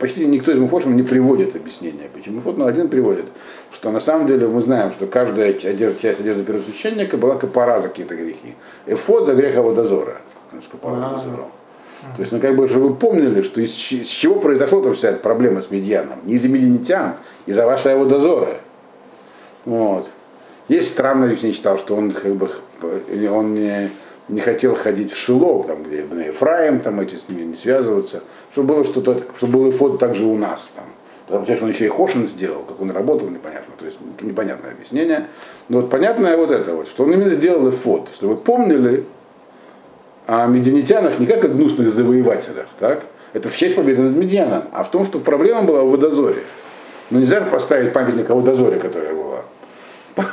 почти никто из муфошем не приводит объяснения. Почему эфод, но один приводит, что на самом деле мы знаем, что каждая одежда- часть одежды первосвященника была капара за какие-то грехи. Эфод за грех Аводозора. Он скупал А. Аводозору. То есть, ну, как бы, чтобы вы помнили, что из, с чего произошла вся эта проблема с медианом. Не из-за медианитян, из-за вашего его дозора. Вот. Есть странное объяснение, читал, что он как бы он не, не хотел ходить в Шило, там, где Ибн Ефраим, там эти с ними не связываться, чтобы было что-то, чтобы был эфод также у нас там. Потому что он еще и Хошин сделал, как он работал, непонятно. То есть непонятное объяснение. Но вот понятное вот это вот, что он именно сделал эфод, чтобы помнили о медианитянах не как о гнусных завоевателях, так? Это в честь победы над Медианом, а в том, что проблема была в водозоре. Ну нельзя поставить памятник о водозоре, которая была. [LAUGHS]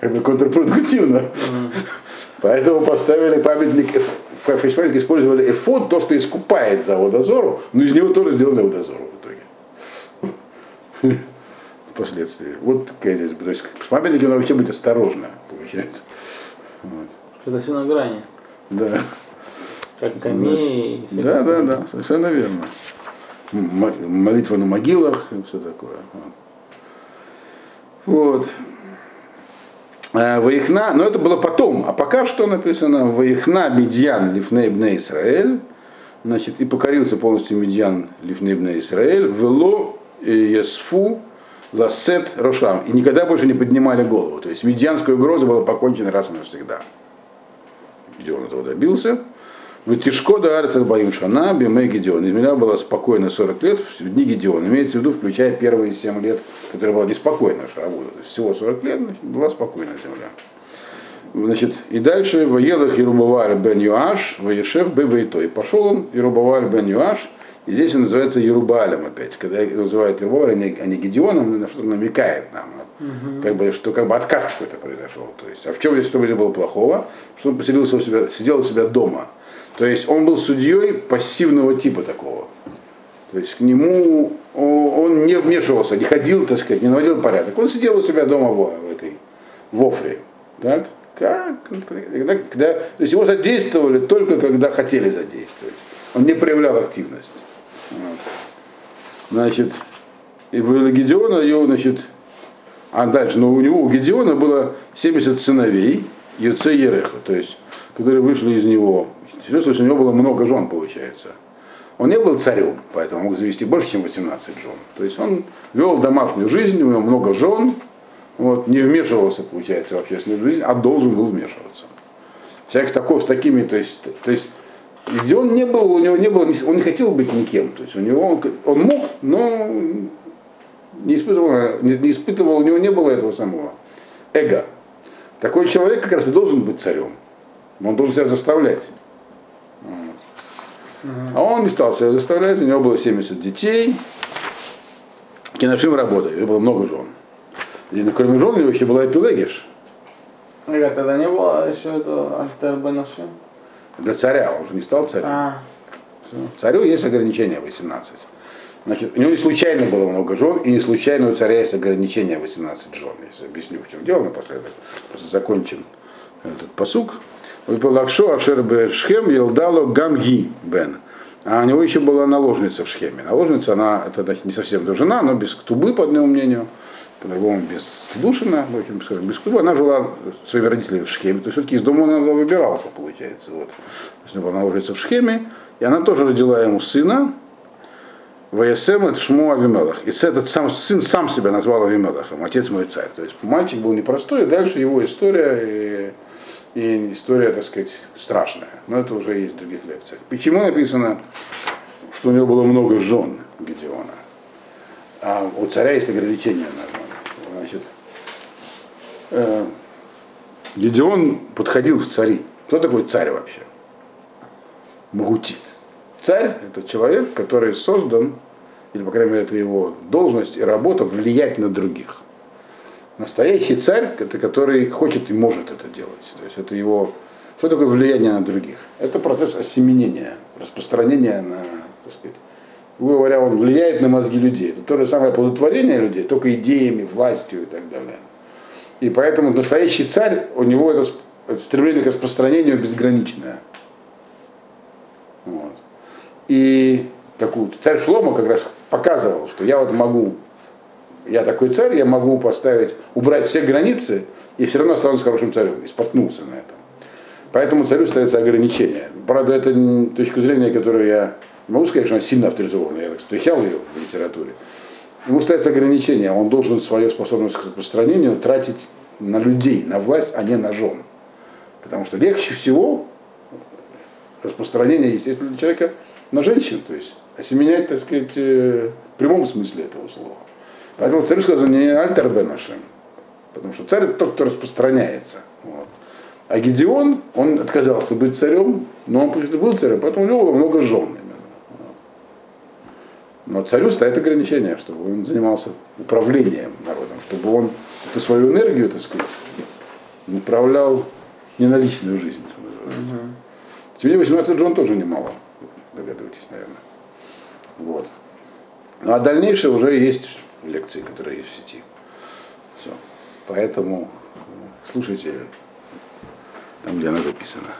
Как бы контрпродуктивно. Поэтому поставили памятник, фейспамятник использовали эфод, то, что искупает за водозору, но из него тоже сделали водозору в итоге. [LAUGHS] Впоследствии. Вот такая здесь. То есть с памятником надо вообще быть осторожно, получается. Вот. Это все на грани. Да. Как камни. Да, да, да, совершенно верно. Молитва на могилах и все такое. Вот. А, Ваихна, но это было потом, а пока что написано Ваихна Медьян Лифней Бне Исраэль, значит, и покорился полностью Медьян Лифней Бне Исраэль, вело Ясфу Ласет Рошам, и никогда больше не поднимали голову. То есть медианская угроза была покончена раз и навсегда. Где он этого добился? В Тишко да Арцах Баим Шана, Бимей Гедеон. Земля была спокойна 40 лет в дни Гедеона. Имеется в виду, включая первые 7 лет, которые была неспокойна есть всего 40 лет значит, была спокойна земля. Значит, и дальше Воелах Ерубаваль бен Юаш, Воешев Бебейто. И пошел он, Ерубаваль бен Юаш, и здесь он называется Ерубалем опять. Когда его называют Ерубаваль, а не, Гедеоном, на что-то намекает нам. Как бы, что как бы откат какой-то произошел. То есть, а в чем здесь, что было плохого? Что он поселился у себя, сидел у себя дома. То есть он был судьей пассивного типа такого. То есть к нему он не вмешивался, не ходил, так сказать, не наводил порядок. Он сидел у себя дома в, в этой в Офре. Так? Как? Когда, когда, то есть его задействовали только когда хотели задействовать. Он не проявлял активность. Вот. Значит, и в Гедеона ее, значит, а дальше, но у него, у Гедеона было 70 сыновей, Юце Ереха, то есть, которые вышли из него. Серьезно, у него было много жен, получается. Он не был царем, поэтому мог завести больше, чем 18 жен. То есть он вел домашнюю жизнь, у него много жен, вот, не вмешивался, получается, в общественную жизнь, а должен был вмешиваться. Всяких такого, с такими, то есть, то есть где он не был, у него не было, он не хотел быть никем. То есть у него он, он мог, но не испытывал, не, не испытывал, у него не было этого самого эго. Такой человек как раз и должен быть царем. Он должен себя заставлять. А он не стал себя заставлять, у него было 70 детей. Киношим работали, у него было много жен. И ну, кроме жен у него еще была Эпилегиш. Ребят, тогда не было еще это Альтер Бенашим? Для царя, он же не стал царем. А, Царю есть ограничение 18. Значит, у него не случайно было много жен, и не случайно у царя есть ограничение 18 жен. Если объясню, в чем дело напоследок. Просто закончим этот посук. Лакшо Ашер Шхем Елдало Гамги Бен. А у него еще была наложница в Шхеме. Наложница, она, это значит, не совсем жена, но без ктубы, по одному мнению, по-другому без душина, без ктубы. Она жила своими родителями в Шхеме. То есть все-таки из дома она выбирала, получается. Вот. То есть она была наложница в Шхеме, и она тоже родила ему сына, Ваясем это Шму Авимелах. И этот сам, сын сам себя назвал Авимелахом, отец мой царь. То есть мальчик был непростой, и дальше его история и, и история, так сказать, страшная. Но это уже есть в других лекциях. Почему написано, что у него было много жен Гедеона? А у царя есть ограничения на. Значит, э, Гедеон подходил в цари. Кто такой царь вообще? Магутит. Царь – это человек, который создан, или, по крайней мере, это его должность и работа, влиять на других. Настоящий царь – это который хочет и может это делать. То есть это его… Что такое влияние на других? Это процесс осеменения, распространения на, так сказать, говоря, он влияет на мозги людей. Это то же самое оплодотворение людей, только идеями, властью и так далее. И поэтому настоящий царь, у него это стремление к распространению безграничное. Вот. И такую царь Шлома как раз показывал, что я вот могу, я такой царь, я могу поставить, убрать все границы и все равно останусь хорошим царем. И споткнулся на этом. Поэтому царю ставятся ограничения. Правда, это точка зрения, которую я не могу сказать, что она сильно авторизована, я так встречал ее в литературе. Ему ставятся ограничения, он должен свою способность к распространению тратить на людей, на власть, а не на жен. Потому что легче всего распространение, естественно, человека на женщин, то есть осеменять, так сказать, в прямом смысле этого слова. Поэтому царь сказал не альтер бенашем, потому что царь это тот, кто распространяется. Вот. А Гедеон, он отказался быть царем, но он был царем, поэтому у него было много жен именно. Но царю стоит ограничение, чтобы он занимался управлением народом, чтобы он эту свою энергию, так сказать, направлял не на личную жизнь. Тем не менее, 18 жен тоже немало догадываетесь, наверное. Вот. Ну а дальнейшее уже есть лекции, которые есть в сети. Все. Поэтому слушайте там, где она записана.